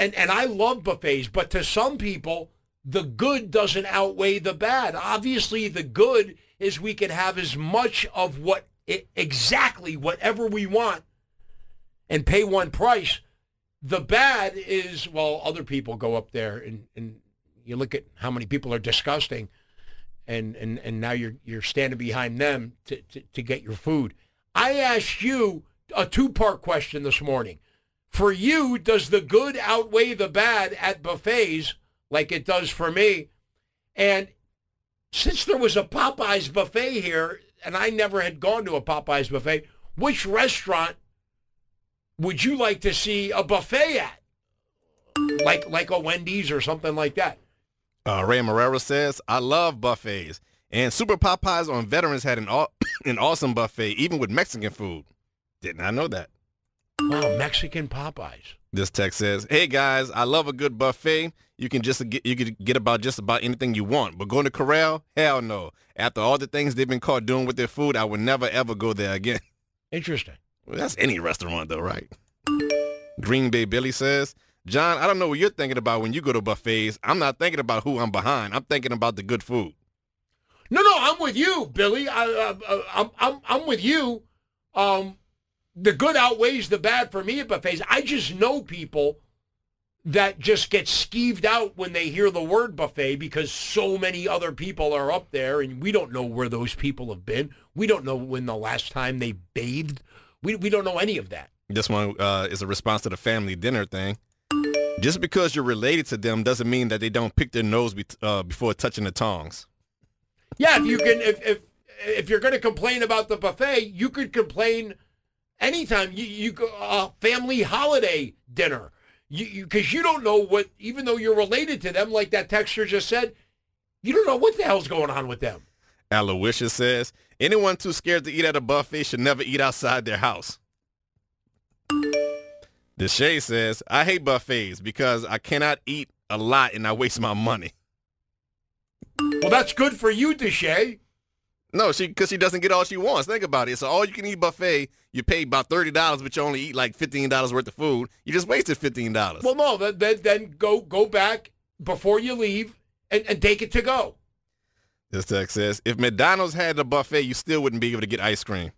And and I love buffets, but to some people, the good doesn't outweigh the bad. Obviously, the good is we can have as much of what exactly whatever we want and pay one price. The bad is well, other people go up there and, and you look at how many people are disgusting and, and, and now you're you're standing behind them to, to, to get your food. I asked you a two-part question this morning. For you, does the good outweigh the bad at buffets like it does for me? And since there was a Popeyes buffet here, and I never had gone to a Popeyes buffet, which restaurant would you like to see a buffet at? Like like a Wendy's or something like that. Uh, Ray Morera says, I love buffets. And Super Popeyes on Veterans had an, aw- [COUGHS] an awesome buffet, even with Mexican food. Did not know that. Wow, Mexican Popeyes. This text says, "Hey guys, I love a good buffet. You can just get you can get about just about anything you want. But going to Corral, hell no. After all the things they've been caught doing with their food, I would never ever go there again. Interesting. Well, that's any restaurant though, right? Green Bay Billy says, John, I don't know what you're thinking about when you go to buffets. I'm not thinking about who I'm behind. I'm thinking about the good food. No, no, I'm with you, Billy. I, I, I'm, I'm, I'm with you. Um, the good outweighs the bad for me at buffets. I just know people that just get skeeved out when they hear the word buffet because so many other people are up there and we don't know where those people have been. We don't know when the last time they bathed. We, we don't know any of that. This one uh, is a response to the family dinner thing. Just because you're related to them doesn't mean that they don't pick their nose be- uh, before touching the tongs. Yeah, if you can, if if if you're going to complain about the buffet, you could complain anytime you you go uh, family holiday dinner. You because you, you don't know what, even though you're related to them, like that texture just said, you don't know what the hell's going on with them. Aloysius says, anyone too scared to eat at a buffet should never eat outside their house. Deshay says, I hate buffets because I cannot eat a lot and I waste my money. Well, that's good for you, Deshay. No, she because she doesn't get all she wants. Think about it. So all you can eat buffet, you pay about thirty dollars, but you only eat like fifteen dollars worth of food. You just wasted fifteen dollars. Well, no, then then go go back before you leave and, and take it to go. This text says, if McDonald's had a buffet, you still wouldn't be able to get ice cream.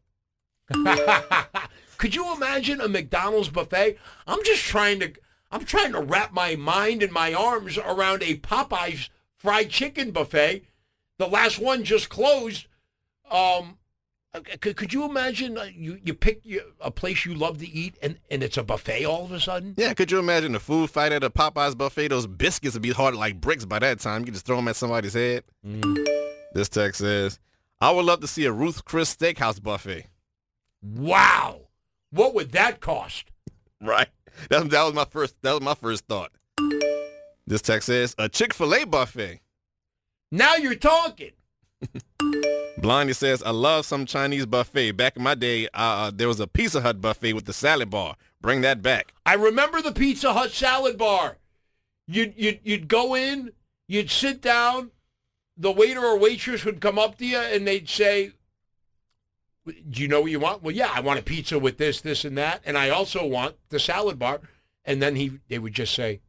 [LAUGHS] Could you imagine a McDonald's buffet? I'm just trying to I'm trying to wrap my mind and my arms around a Popeyes fried chicken buffet. The last one just closed. Um, could, could you imagine uh, you you pick a place you love to eat and, and it's a buffet all of a sudden? Yeah, could you imagine a food fight at a Popeyes buffet? Those biscuits would be hard like bricks by that time. You can just throw them at somebody's head. Mm. This text says, "I would love to see a Ruth Chris Steakhouse buffet." Wow, what would that cost? Right. That, that was my first. That was my first thought. This text says a Chick Fil A buffet. Now you're talking. Blondie says, I love some Chinese buffet. Back in my day, uh, there was a Pizza Hut buffet with the salad bar. Bring that back. I remember the Pizza Hut salad bar. You'd, you'd, you'd go in, you'd sit down, the waiter or waitress would come up to you and they'd say, do you know what you want? Well, yeah, I want a pizza with this, this, and that. And I also want the salad bar. And then he, they would just say,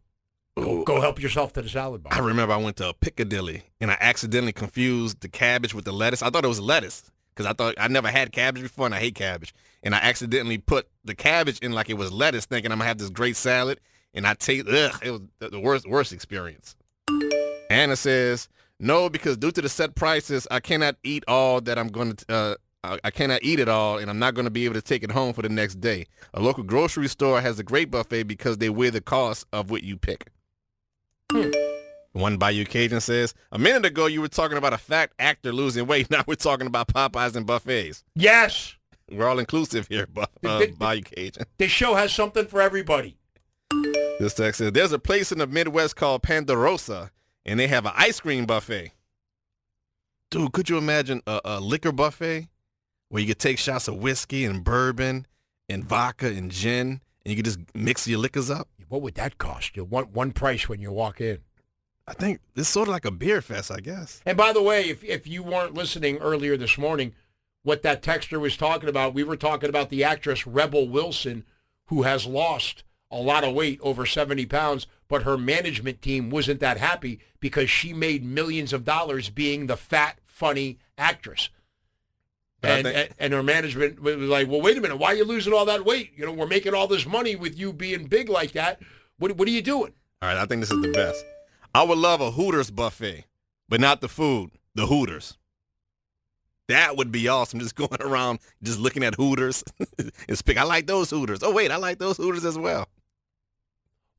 Go, go, help yourself to the salad bar. I remember I went to a Piccadilly and I accidentally confused the cabbage with the lettuce. I thought it was lettuce because I thought I never had cabbage before and I hate cabbage. And I accidentally put the cabbage in like it was lettuce, thinking I'm gonna have this great salad. And I taste, ugh, it was the worst, worst experience. Anna says, no, because due to the set prices, I cannot eat all that I'm going to, uh, I cannot eat it all, and I'm not going to be able to take it home for the next day. A local grocery store has a great buffet because they weigh the cost of what you pick. Hmm. One Bayou Cajun says, a minute ago you were talking about a fat actor losing weight. [LAUGHS] Now we're talking about Popeyes and buffets. Yes. We're all inclusive here, uh, Bayou Cajun. This show has something for everybody. This text says, there's a place in the Midwest called Ponderosa, and they have an ice cream buffet. Dude, could you imagine a, a liquor buffet where you could take shots of whiskey and bourbon and vodka and gin, and you could just mix your liquors up? What would that cost you? One one price when you walk in. I think it's sort of like a beer fest, I guess. And by the way, if if you weren't listening earlier this morning, what that texter was talking about, we were talking about the actress Rebel Wilson, who has lost a lot of weight, over 70 pounds, but her management team wasn't that happy because she made millions of dollars being the fat, funny actress. And, think, and, her management was like, well, wait a minute, why are you losing all that weight? You know, we're making all this money with you being big like that. What, what are you doing? All right, I think this is the best. I would love a Hooters buffet, but not the food, the Hooters. That would be awesome. Just [LAUGHS] going around, just looking at Hooters [LAUGHS] and speak. I like those Hooters. Oh, wait, I like those Hooters as well.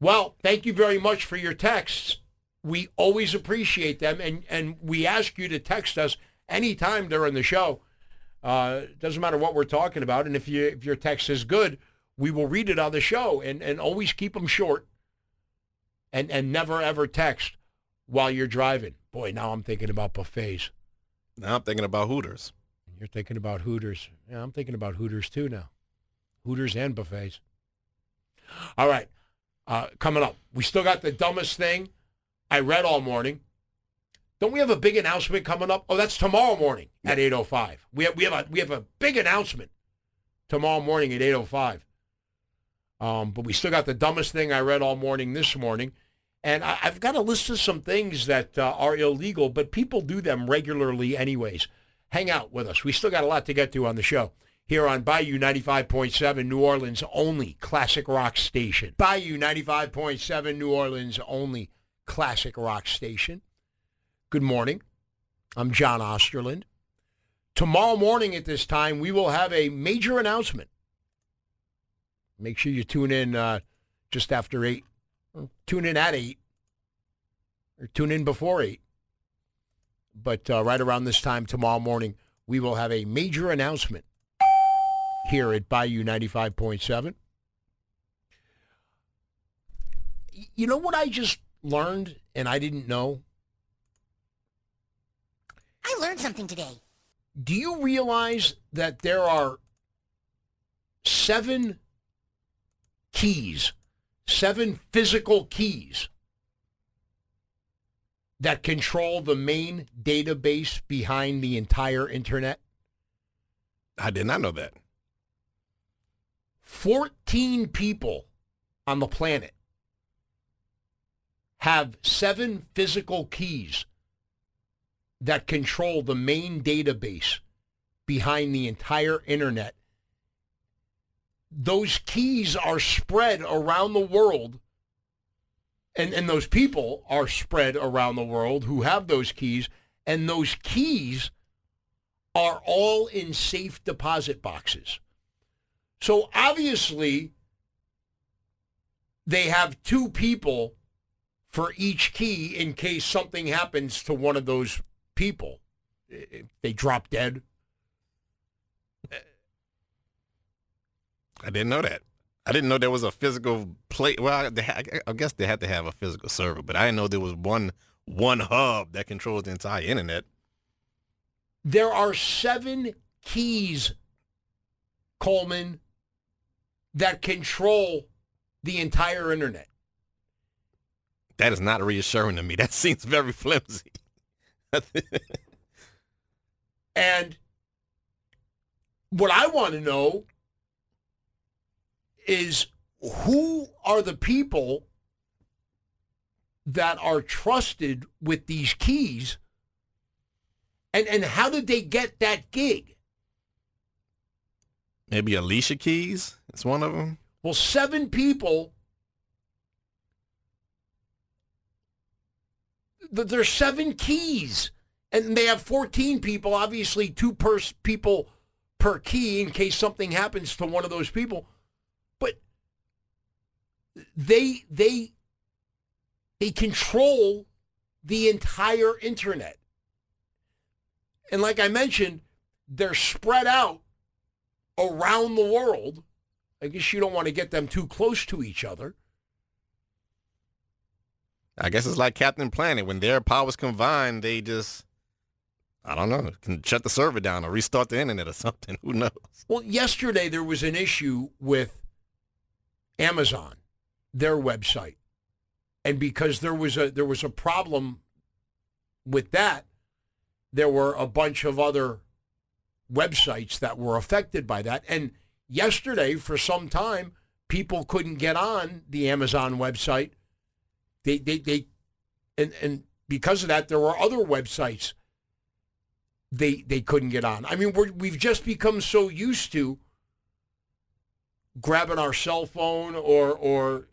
Well, thank you very much for your texts. We always appreciate them, and, and we ask you to text us anytime during the show. Uh, doesn't matter what we're talking about, and if you if your text is good, we will read it on the show and, and always keep them short and, and never ever text while you're driving. Boy, now I'm thinking about buffets. Now I'm thinking about Hooters. You're thinking about Hooters. Yeah, I'm thinking about Hooters too now. Hooters and buffets. All right. Uh, coming up, we still got the dumbest thing I read all morning. Don't we have a big announcement coming up? Oh, that's tomorrow morning at 8:05. We have we have a we have a big announcement tomorrow morning at 8:05. Um, but we still got the dumbest thing I read all morning this morning. And I, have got a list of some things that uh, are illegal, but people do them regularly anyways. Hang out with us. We still got a lot to get to on the show here on Bayou 95.7, New Orleans' only classic rock station. Bayou 95.7, New Orleans' only classic rock station. Good morning. I'm John Osterland. Tomorrow morning at this time, we will have a major announcement. Make sure you tune in uh, just after 8. Tune in at 8. Or tune in before 8. But uh, right around this time tomorrow morning, we will have a major announcement here at Bayou 95.7. You know what I just learned and I didn't know? I learned something today. Do you realize that there are seven keys, seven physical keys that control the main database behind the entire internet? I did not know that. 14 people on the planet have seven physical keys that control the main database behind the entire internet. Those keys are spread around the world, and, and those people are spread around the world who have those keys, and those keys are all in safe deposit boxes. So obviously, they have two people for each key in case something happens to one of those people. They drop dead. I didn't know that. I didn't know there was a physical plate. Well, I guess they had to have a physical server, but I didn't know there was one one hub that controls the entire internet. There are seven keys, Coleman, that control the entire internet. That is not reassuring to me. [LAUGHS] That seems very flimsy. [LAUGHS] and what I want to know is who are the people that are trusted with these keys and and how did they get that gig? Maybe Alicia Keys is one of them. Well, seven people. There's seven keys, and they have 14 people. Obviously, two per people per key in case something happens to one of those people. But they they they control the entire internet. And like I mentioned, they're spread out around the world. I guess you don't want to get them too close to each other. I guess it's like Captain Planet. When their powers combine, they just, I don't know, can shut the server down or restart the internet or [LAUGHS] something. Who knows? Well, yesterday there was an issue with Amazon, their website. And because there was a there was a problem with that, there were a bunch of other websites that were affected by that. And yesterday, for some time, people couldn't get on the Amazon website. They, they, they, and, and because of that, there were other websites they, they couldn't get on. I mean, we've just become so used to grabbing our cell phone or, or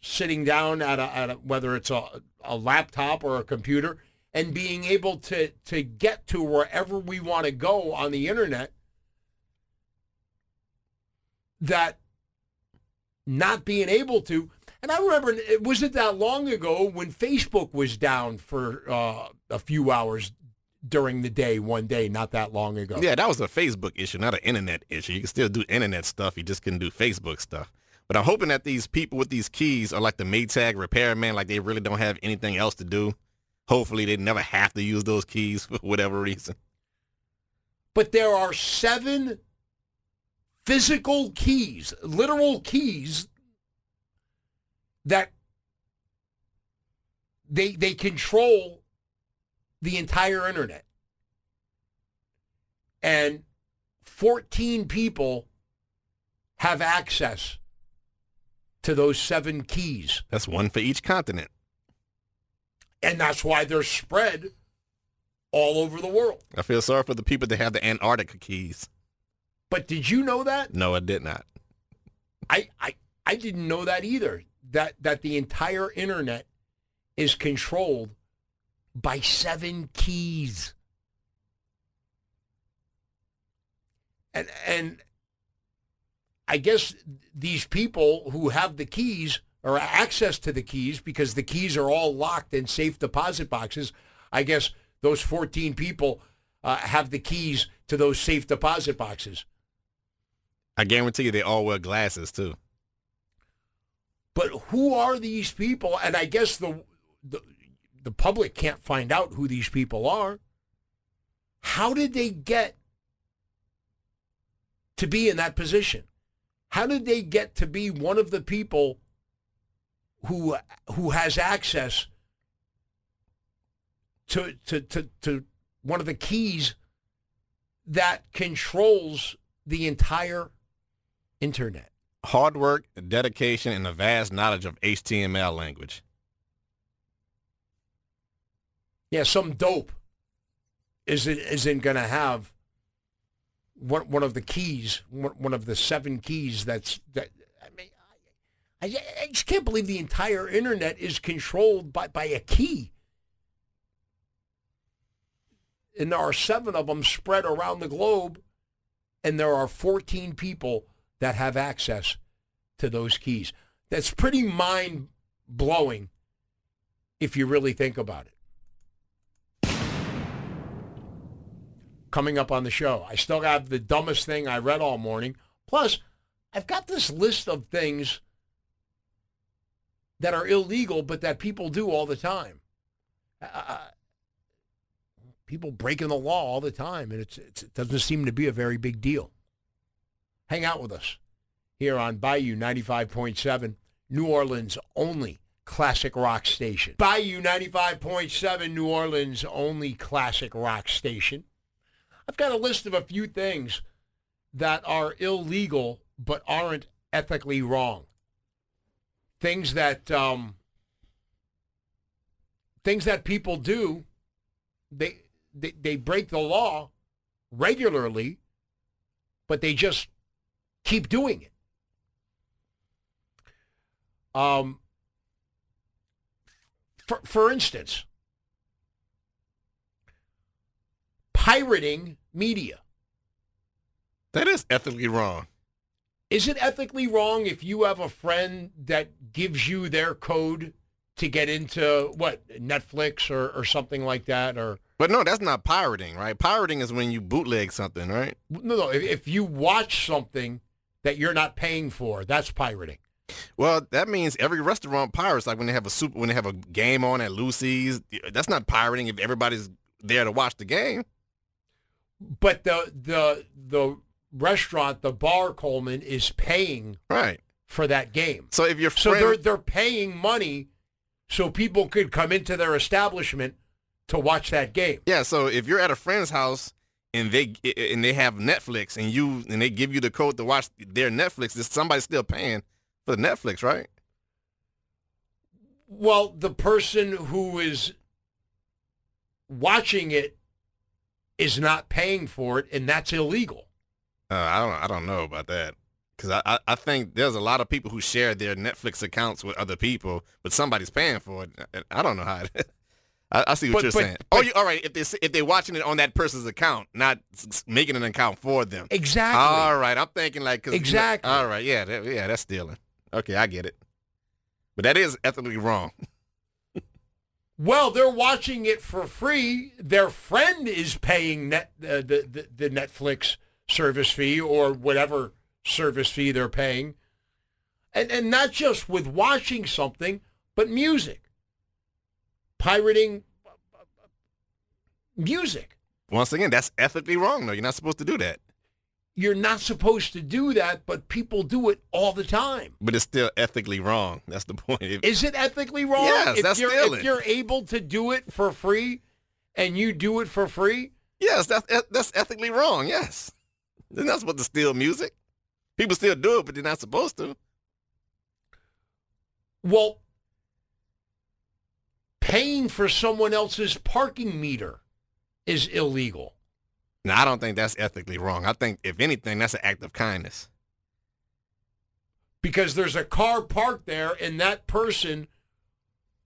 sitting down at a, at a whether it's a, a laptop or a computer and being able to, to get to wherever we want to go on the internet that not being able to and I remember it wasn't that long ago when Facebook was down for uh, a few hours during the day one day not that long ago. Yeah, that was a Facebook issue, not an internet issue. You can still do internet stuff. You just couldn't do Facebook stuff. But I'm hoping that these people with these keys are like the Maytag repairman, like they really don't have anything else to do. Hopefully, they never have to use those keys [LAUGHS] for whatever reason. But there are seven physical keys, literal keys that they they control the entire internet. And 14 people have access to those seven keys. That's one for each continent. And that's why they're spread all over the world. I feel sorry for the people that have the Antarctica keys. But did you know that? No, I did not. I I, I didn't know that either. That that the entire internet is controlled by seven keys. And and I guess these people who have the keys or access to the keys because the keys are all locked in safe deposit boxes. I guess those 14 people uh, have the keys to those safe deposit boxes. I guarantee you they all wear glasses too. But who are these people? And I guess the, the the public can't find out who these people are. How did they get to be in that position? How did they get to be one of the people who who has access to to to, to one of the keys that controls the entire internet? Hard work, dedication, and a vast knowledge of HTML language. Yeah, some dope isn't isn't going to have one one of the keys, one, one of the seven keys. That's that. I mean, I, I just can't believe the entire internet is controlled by by a key. And there are seven of them spread around the globe, and there are 14 people that have access to those keys. That's pretty mind blowing if you really think about it. coming up on the show. I still have the dumbest thing I read all morning. Plus, I've got this list of things that are illegal, but that people do all the time. Uh, uh people breaking the law all the time, and it's, it's, it doesn't seem to be a very big deal. Hang out with us here on Bayou 95.7, New Orleans only classic rock station. Bayou 95.7, New Orleans only classic rock station. I've got a list of a few things that are illegal but aren't ethically wrong. Things that um, things that people do, they, they they break the law regularly, but they just keep doing it. Um, for for instance, pirating media. That is ethically wrong. Is it ethically wrong if you have a friend that gives you their code to get into what Netflix or, or something like that or But no, that's not pirating, right? Pirating is when you bootleg something, right? No, no, if, if you watch something that you're not paying for, that's pirating. Well, that means every restaurant pirates like when they have a super when they have a game on at Lucy's, that's not pirating if everybody's there to watch the game but the the the restaurant, the bar Coleman is paying right for that game. So if you're so they're they're paying money so people could come into their establishment to watch that game. Yeah. So if you're at a friend's house and they and they have Netflix and you and they give you the code to watch their Netflix, somebody's still paying for the Netflix, right? Well, the person who is watching it is not paying for it, and that's illegal. Uh, I don't. I don't know about that because I, I, I think there's a lot of people who share their Netflix accounts with other people, but somebody's paying for it. I don't know how. It, I, I, see what but, you're but, saying. But, oh, you, all right. If they if they're watching it on that person's account, not making an account for them. Exactly. All right. I'm thinking like exactly. You know, all right. Yeah. That, yeah. That's stealing. Okay, I get it. But that is ethically wrong. [LAUGHS] Well, they're watching it for free. Their friend is paying net, uh, the, the the Netflix service fee or whatever service fee they're paying, and and not just with watching something, but music, pirating music. Once again, that's ethically wrong. though. you're not supposed to do that. You're not supposed to do that, but people do it all the time. But it's still ethically wrong. That's the [LAUGHS] point. If- Is it ethically wrong? Yes, if that's you're, stealing. If you're able to do it for free, and you do it for free, yes, that's that's ethically wrong. Yes, they're not supposed to steal music. People still do it, but they're not supposed to. well, paying for someone else's parking meter is illegal. Now, I don't think that's ethically wrong. I think, if anything, that's an act of kindness. because there's a car parked there and that person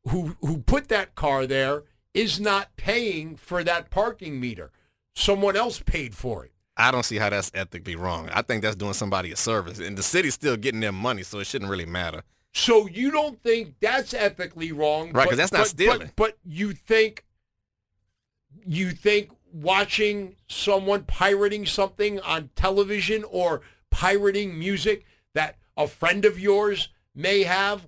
who who put that car there is not paying for that parking meter. Someone else paid for it. I don't see how that's ethically wrong. I think that's doing somebody a service, and the city's still getting their money, so it shouldn't really matter. So you don't think that's ethically wrong, right? Because that's not but- stealing. But, but you think you think watching someone pirating something on television or pirating music that a friend of yours may have,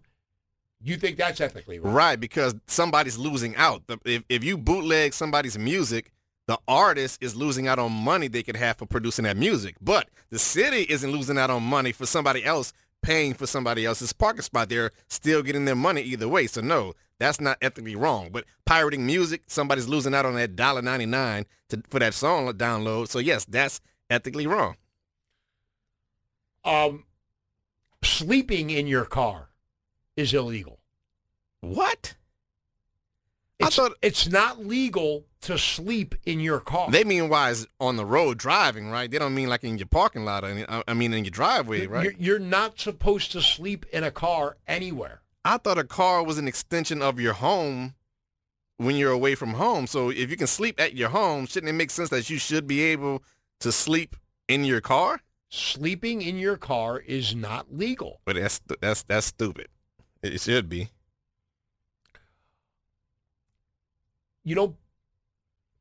you think that's ethically wrong? Right, because somebody's losing out. If, if you bootleg somebody's music, the artist is losing out on money they could have for producing that music. But the city isn't losing out on money for somebody else paying for somebody else's parking spot. They're still getting their money either way. So no, that's not ethically wrong. But pirating music, somebody's losing out on that dollar ninety nine for that song download. So yes, that's ethically wrong. um, sleeping in your car is illegal. What? It's, I thought it's not legal to sleep in your car. They mean wise on the road driving, right? They don't mean like in your parking lot. Or I mean in your driveway, right? You're, you're not supposed to sleep in a car anywhere. I thought a car was an extension of your home when you're away from home. So if you can sleep at your home, shouldn't it make sense that you should be able to sleep in your car? Sleeping in your car is not legal. But that's that's that's stupid. It should be. You know,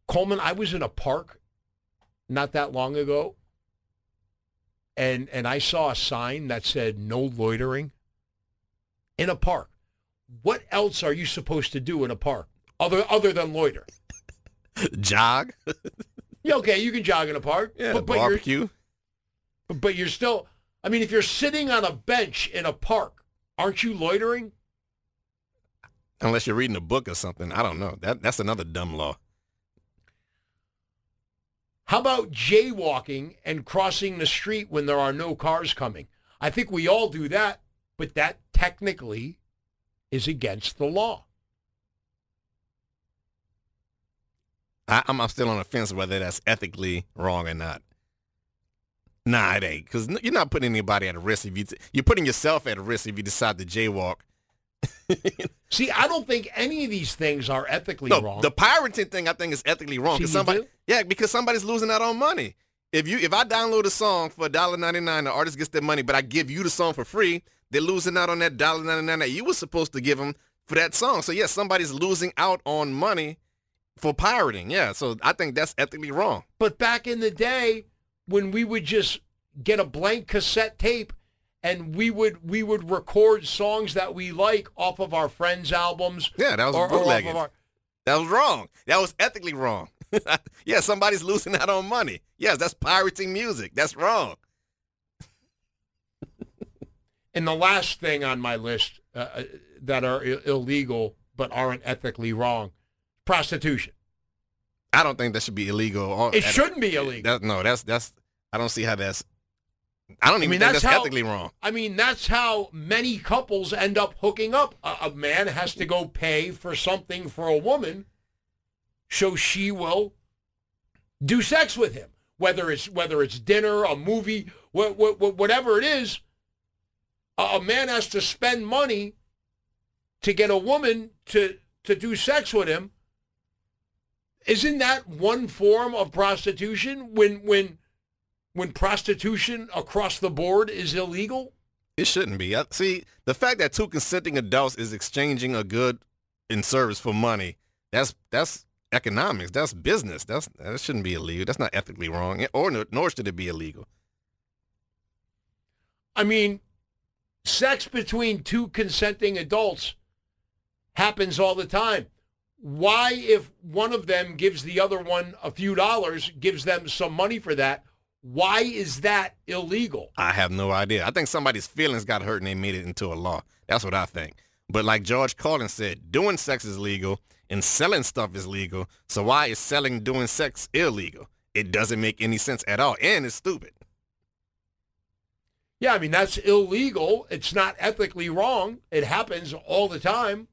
Coleman, I was in a park not that long ago, and and I saw a sign that said no loitering in a park. What else are you supposed to do in a park other other than loiter? Jog. Yeah, okay, you can jog in a park. Yeah, but, but you're barbecue. but you're still. I mean, if you're sitting on a bench in a park, aren't you loitering? Unless you're reading a book or something. I don't know. That that's another dumb law. How about jaywalking and crossing the street when there are no cars coming? I think we all do that, but that technically is against the law. I, I'm, I'm still on the fence whether that's ethically wrong or not. Nah, it ain't. Because you're not putting anybody at risk if you t- you're putting yourself at risk if you decide to jaywalk. [LAUGHS] See, I don't think any of these things are ethically no, wrong. the pirating thing I think is ethically wrong See, somebody, do? yeah, because somebody's losing out on money. If you if I download a song for $1.99, the artist gets their money, but I give you the song for free, they're losing out on that $1.99 that you were supposed to give them for that song. So yes, somebody's losing out on money for pirating. Yeah, so I think that's ethically wrong. But back in the day, when we would just get a blank cassette tape and we would we would record songs that we like off of our friends' albums. Yeah, that was or, or bootlegging. of our, That was wrong. That was ethically wrong. [LAUGHS] yeah, somebody's losing out on money. Yes, that's pirating music. That's wrong. [LAUGHS] and the last thing on my list uh, uh, that are I- illegal but aren't ethically wrong, prostitution. I don't think that should be illegal. or- It shouldn't be illegal. That, no, that's that's. I don't see how that's. I don't I even mean, think that's that's, how- ethically wrong. I mean, that's how many couples end up hooking up. A, a man has to go pay for something for a woman, so she will do sex with him. Whether it's whether it's dinner, a movie, wha- wha- whatever it is, a, a man has to spend money to get a woman to to do sex with him. Isn't that one form of prostitution? When when when prostitution across the board is illegal? It shouldn't be. See, the fact that two consenting adults is exchanging a good in service for money. That's that's economics. That's business. That's that shouldn't be illegal. That's not ethically wrong, eh, or nor should it be illegal. I mean, sex between two consenting adults happens all the time. Why, if one of them gives the other one a few dollars, gives them some money for that, why is that illegal? I have no idea. I think somebody's feelings got hurt and they made it into a law. That's what I think. But like George Carlin said, doing sex is legal and selling stuff is legal. So why is selling doing sex illegal? It doesn't make any sense at all, and it's stupid. Yeah, I mean that's illegal. It's not ethically wrong. It happens all the time.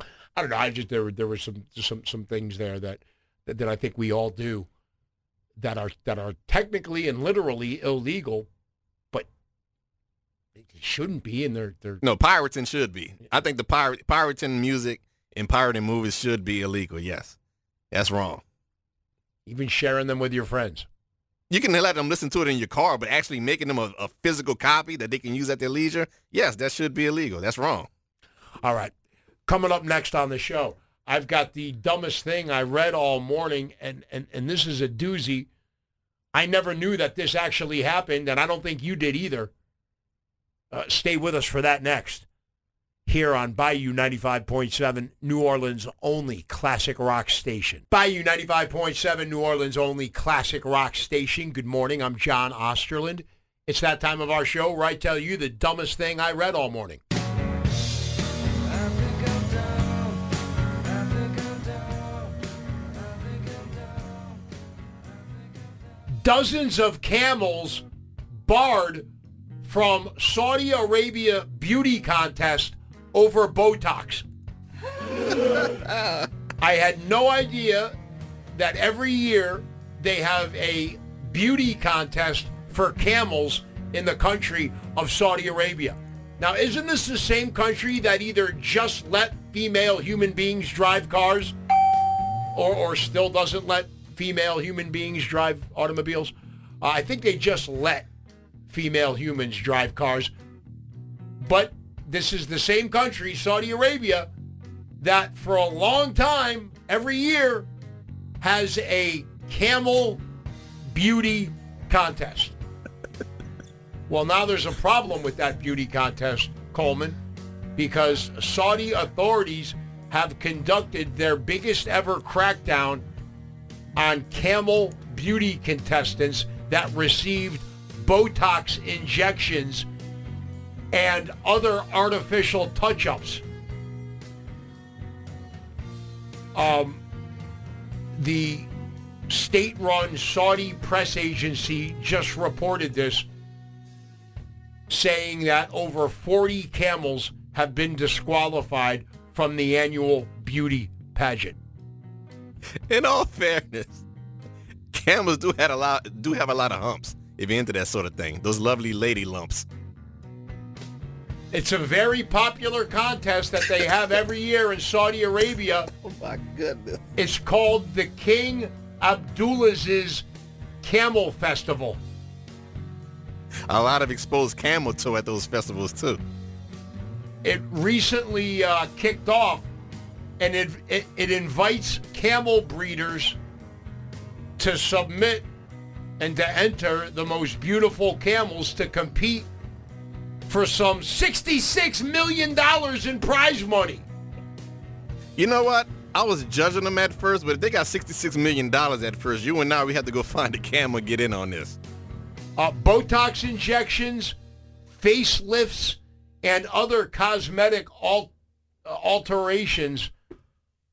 I don't know. I just there there were some some some things there that that, that I think we all do that are that are technically and literally illegal, but they shouldn't be. And they're they're no pirating should be. I think the pirate pirating music and pirating movies should be illegal. Yes, that's wrong. Even sharing them with your friends. You can let them listen to it in your car, but actually making them a, a physical copy that they can use at their leisure, yes, that should be illegal. That's wrong. All right. Coming up next on the show, I've got the dumbest thing I read all morning, and, and, and this is a doozy. I never knew that this actually happened, and I don't think you did either. Uh, stay with us for that next. Here on Bayou 95.7, New Orleans' only classic rock station. Bayou 95.7, New Orleans' only classic rock station. Good morning. I'm John Osterland. It's that time of our show where I tell you the dumbest thing I read all morning. Dozens of camels barred from Saudi Arabia beauty contest over Botox. I had no idea that every year they have a beauty contest for camels in the country of Saudi Arabia. Now, isn't this the same country that either just let female human beings drive cars or, or still doesn't let female human beings drive automobiles. Uh, I think they just let female humans drive cars. But this is the same country, Saudi Arabia, that for a long time, every year, has a camel beauty contest. well, now there's a problem with that beauty contest, Coleman, because Saudi authorities have conducted their biggest ever crackdown on camel beauty contestants that received Botox injections and other artificial touch-ups. Um, the state-run Saudi press agency just reported this, saying that over 40 camels have been disqualified from the annual beauty pageant. [LAUGHS] in all fairness, camels do have a lot do have a lot of humps if you're into that sort of thing. Those lovely lady lumps. It's a very popular contest that they have every year in Saudi Arabia. [LAUGHS] Oh my goodness. It's called the King Abdullah's Camel Festival. A lot of exposed camel toe at those festivals too. It recently uh, kicked off and it, it, it invites camel breeders to submit and to enter the most beautiful camels to compete for some $66 million in prize money. You know what? I was judging them at first, but if they got $66 million at first, you and I, we had to go [LAUGHS] find a camel get in on this. Uh, Botox injections, facelifts, and other cosmetic al- alterations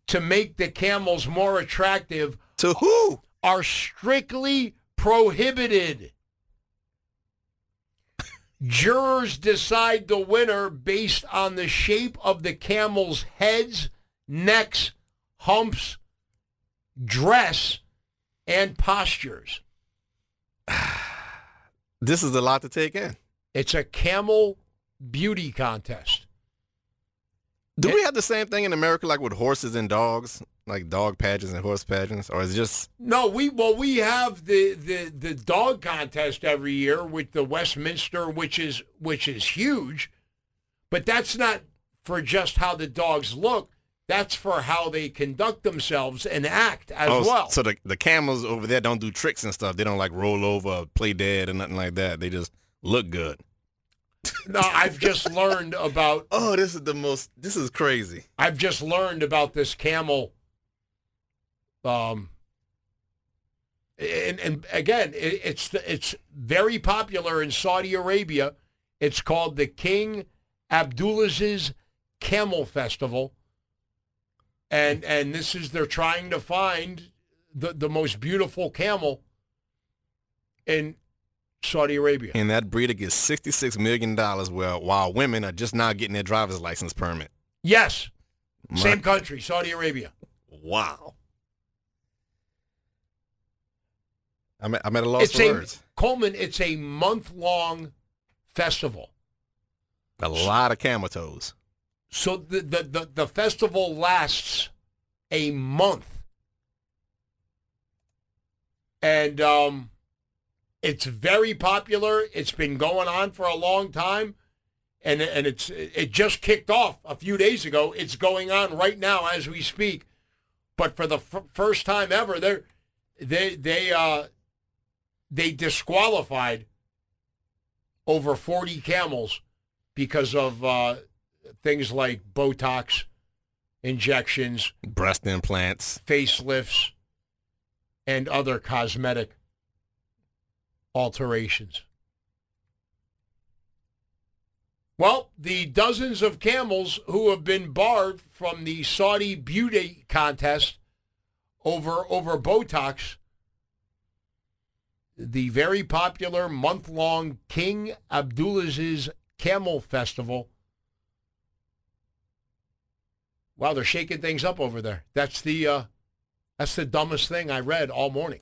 to make the camels more attractive to who are strictly prohibited. Jurors decide the winner based on the shape of the camel's heads, necks, humps, dress, and postures. [SIGHS] This is a lot to take in. It's a camel beauty contest. Do we have the same thing in America, like with horses and dogs, like dog pageants and horse pageants, or is it just? No, we well we have the the the dog contest every year with the Westminster, which is which is huge, but that's not for just how the dogs look. That's for how they conduct themselves and act as oh, well. So the the camels over there don't do tricks and stuff. They don't like roll over, play dead, or nothing like that. They just look good. No, I've just learned about. [LAUGHS] Oh, this is the most. This is crazy. I've just learned about this camel. Um. And, and again, it, it's it's very popular in Saudi Arabia. It's called the King Abdulaziz Camel Festival, and and this is they're trying to find the the most beautiful camel in Saudi Arabia. And that breeder gets $66 million well, while women are just now getting their driver's license permit. Yes. My- Same country, Saudi Arabia. Wow. I'm at, I'm at a loss it's for a words. Coleman, it's a month long festival. A lot of camel toes. So the, the, the, the festival lasts a month. And um, it's very popular. It's been going on for a long time. And, and it's it just kicked off a few days ago. It's going on right now as we speak. But for the f- first time ever, they they they uh, they disqualified over 40 camels because of uh, things like Botox injections, Breast implants. facelifts, and other cosmetic alterations. Well, the dozens of camels who have been barred from the Saudi beauty contest over over Botox, the very popular month-long King Abdulaziz Camel Festival. Wow, they're shaking things up over there. That's the uh, that's the dumbest thing I read all morning.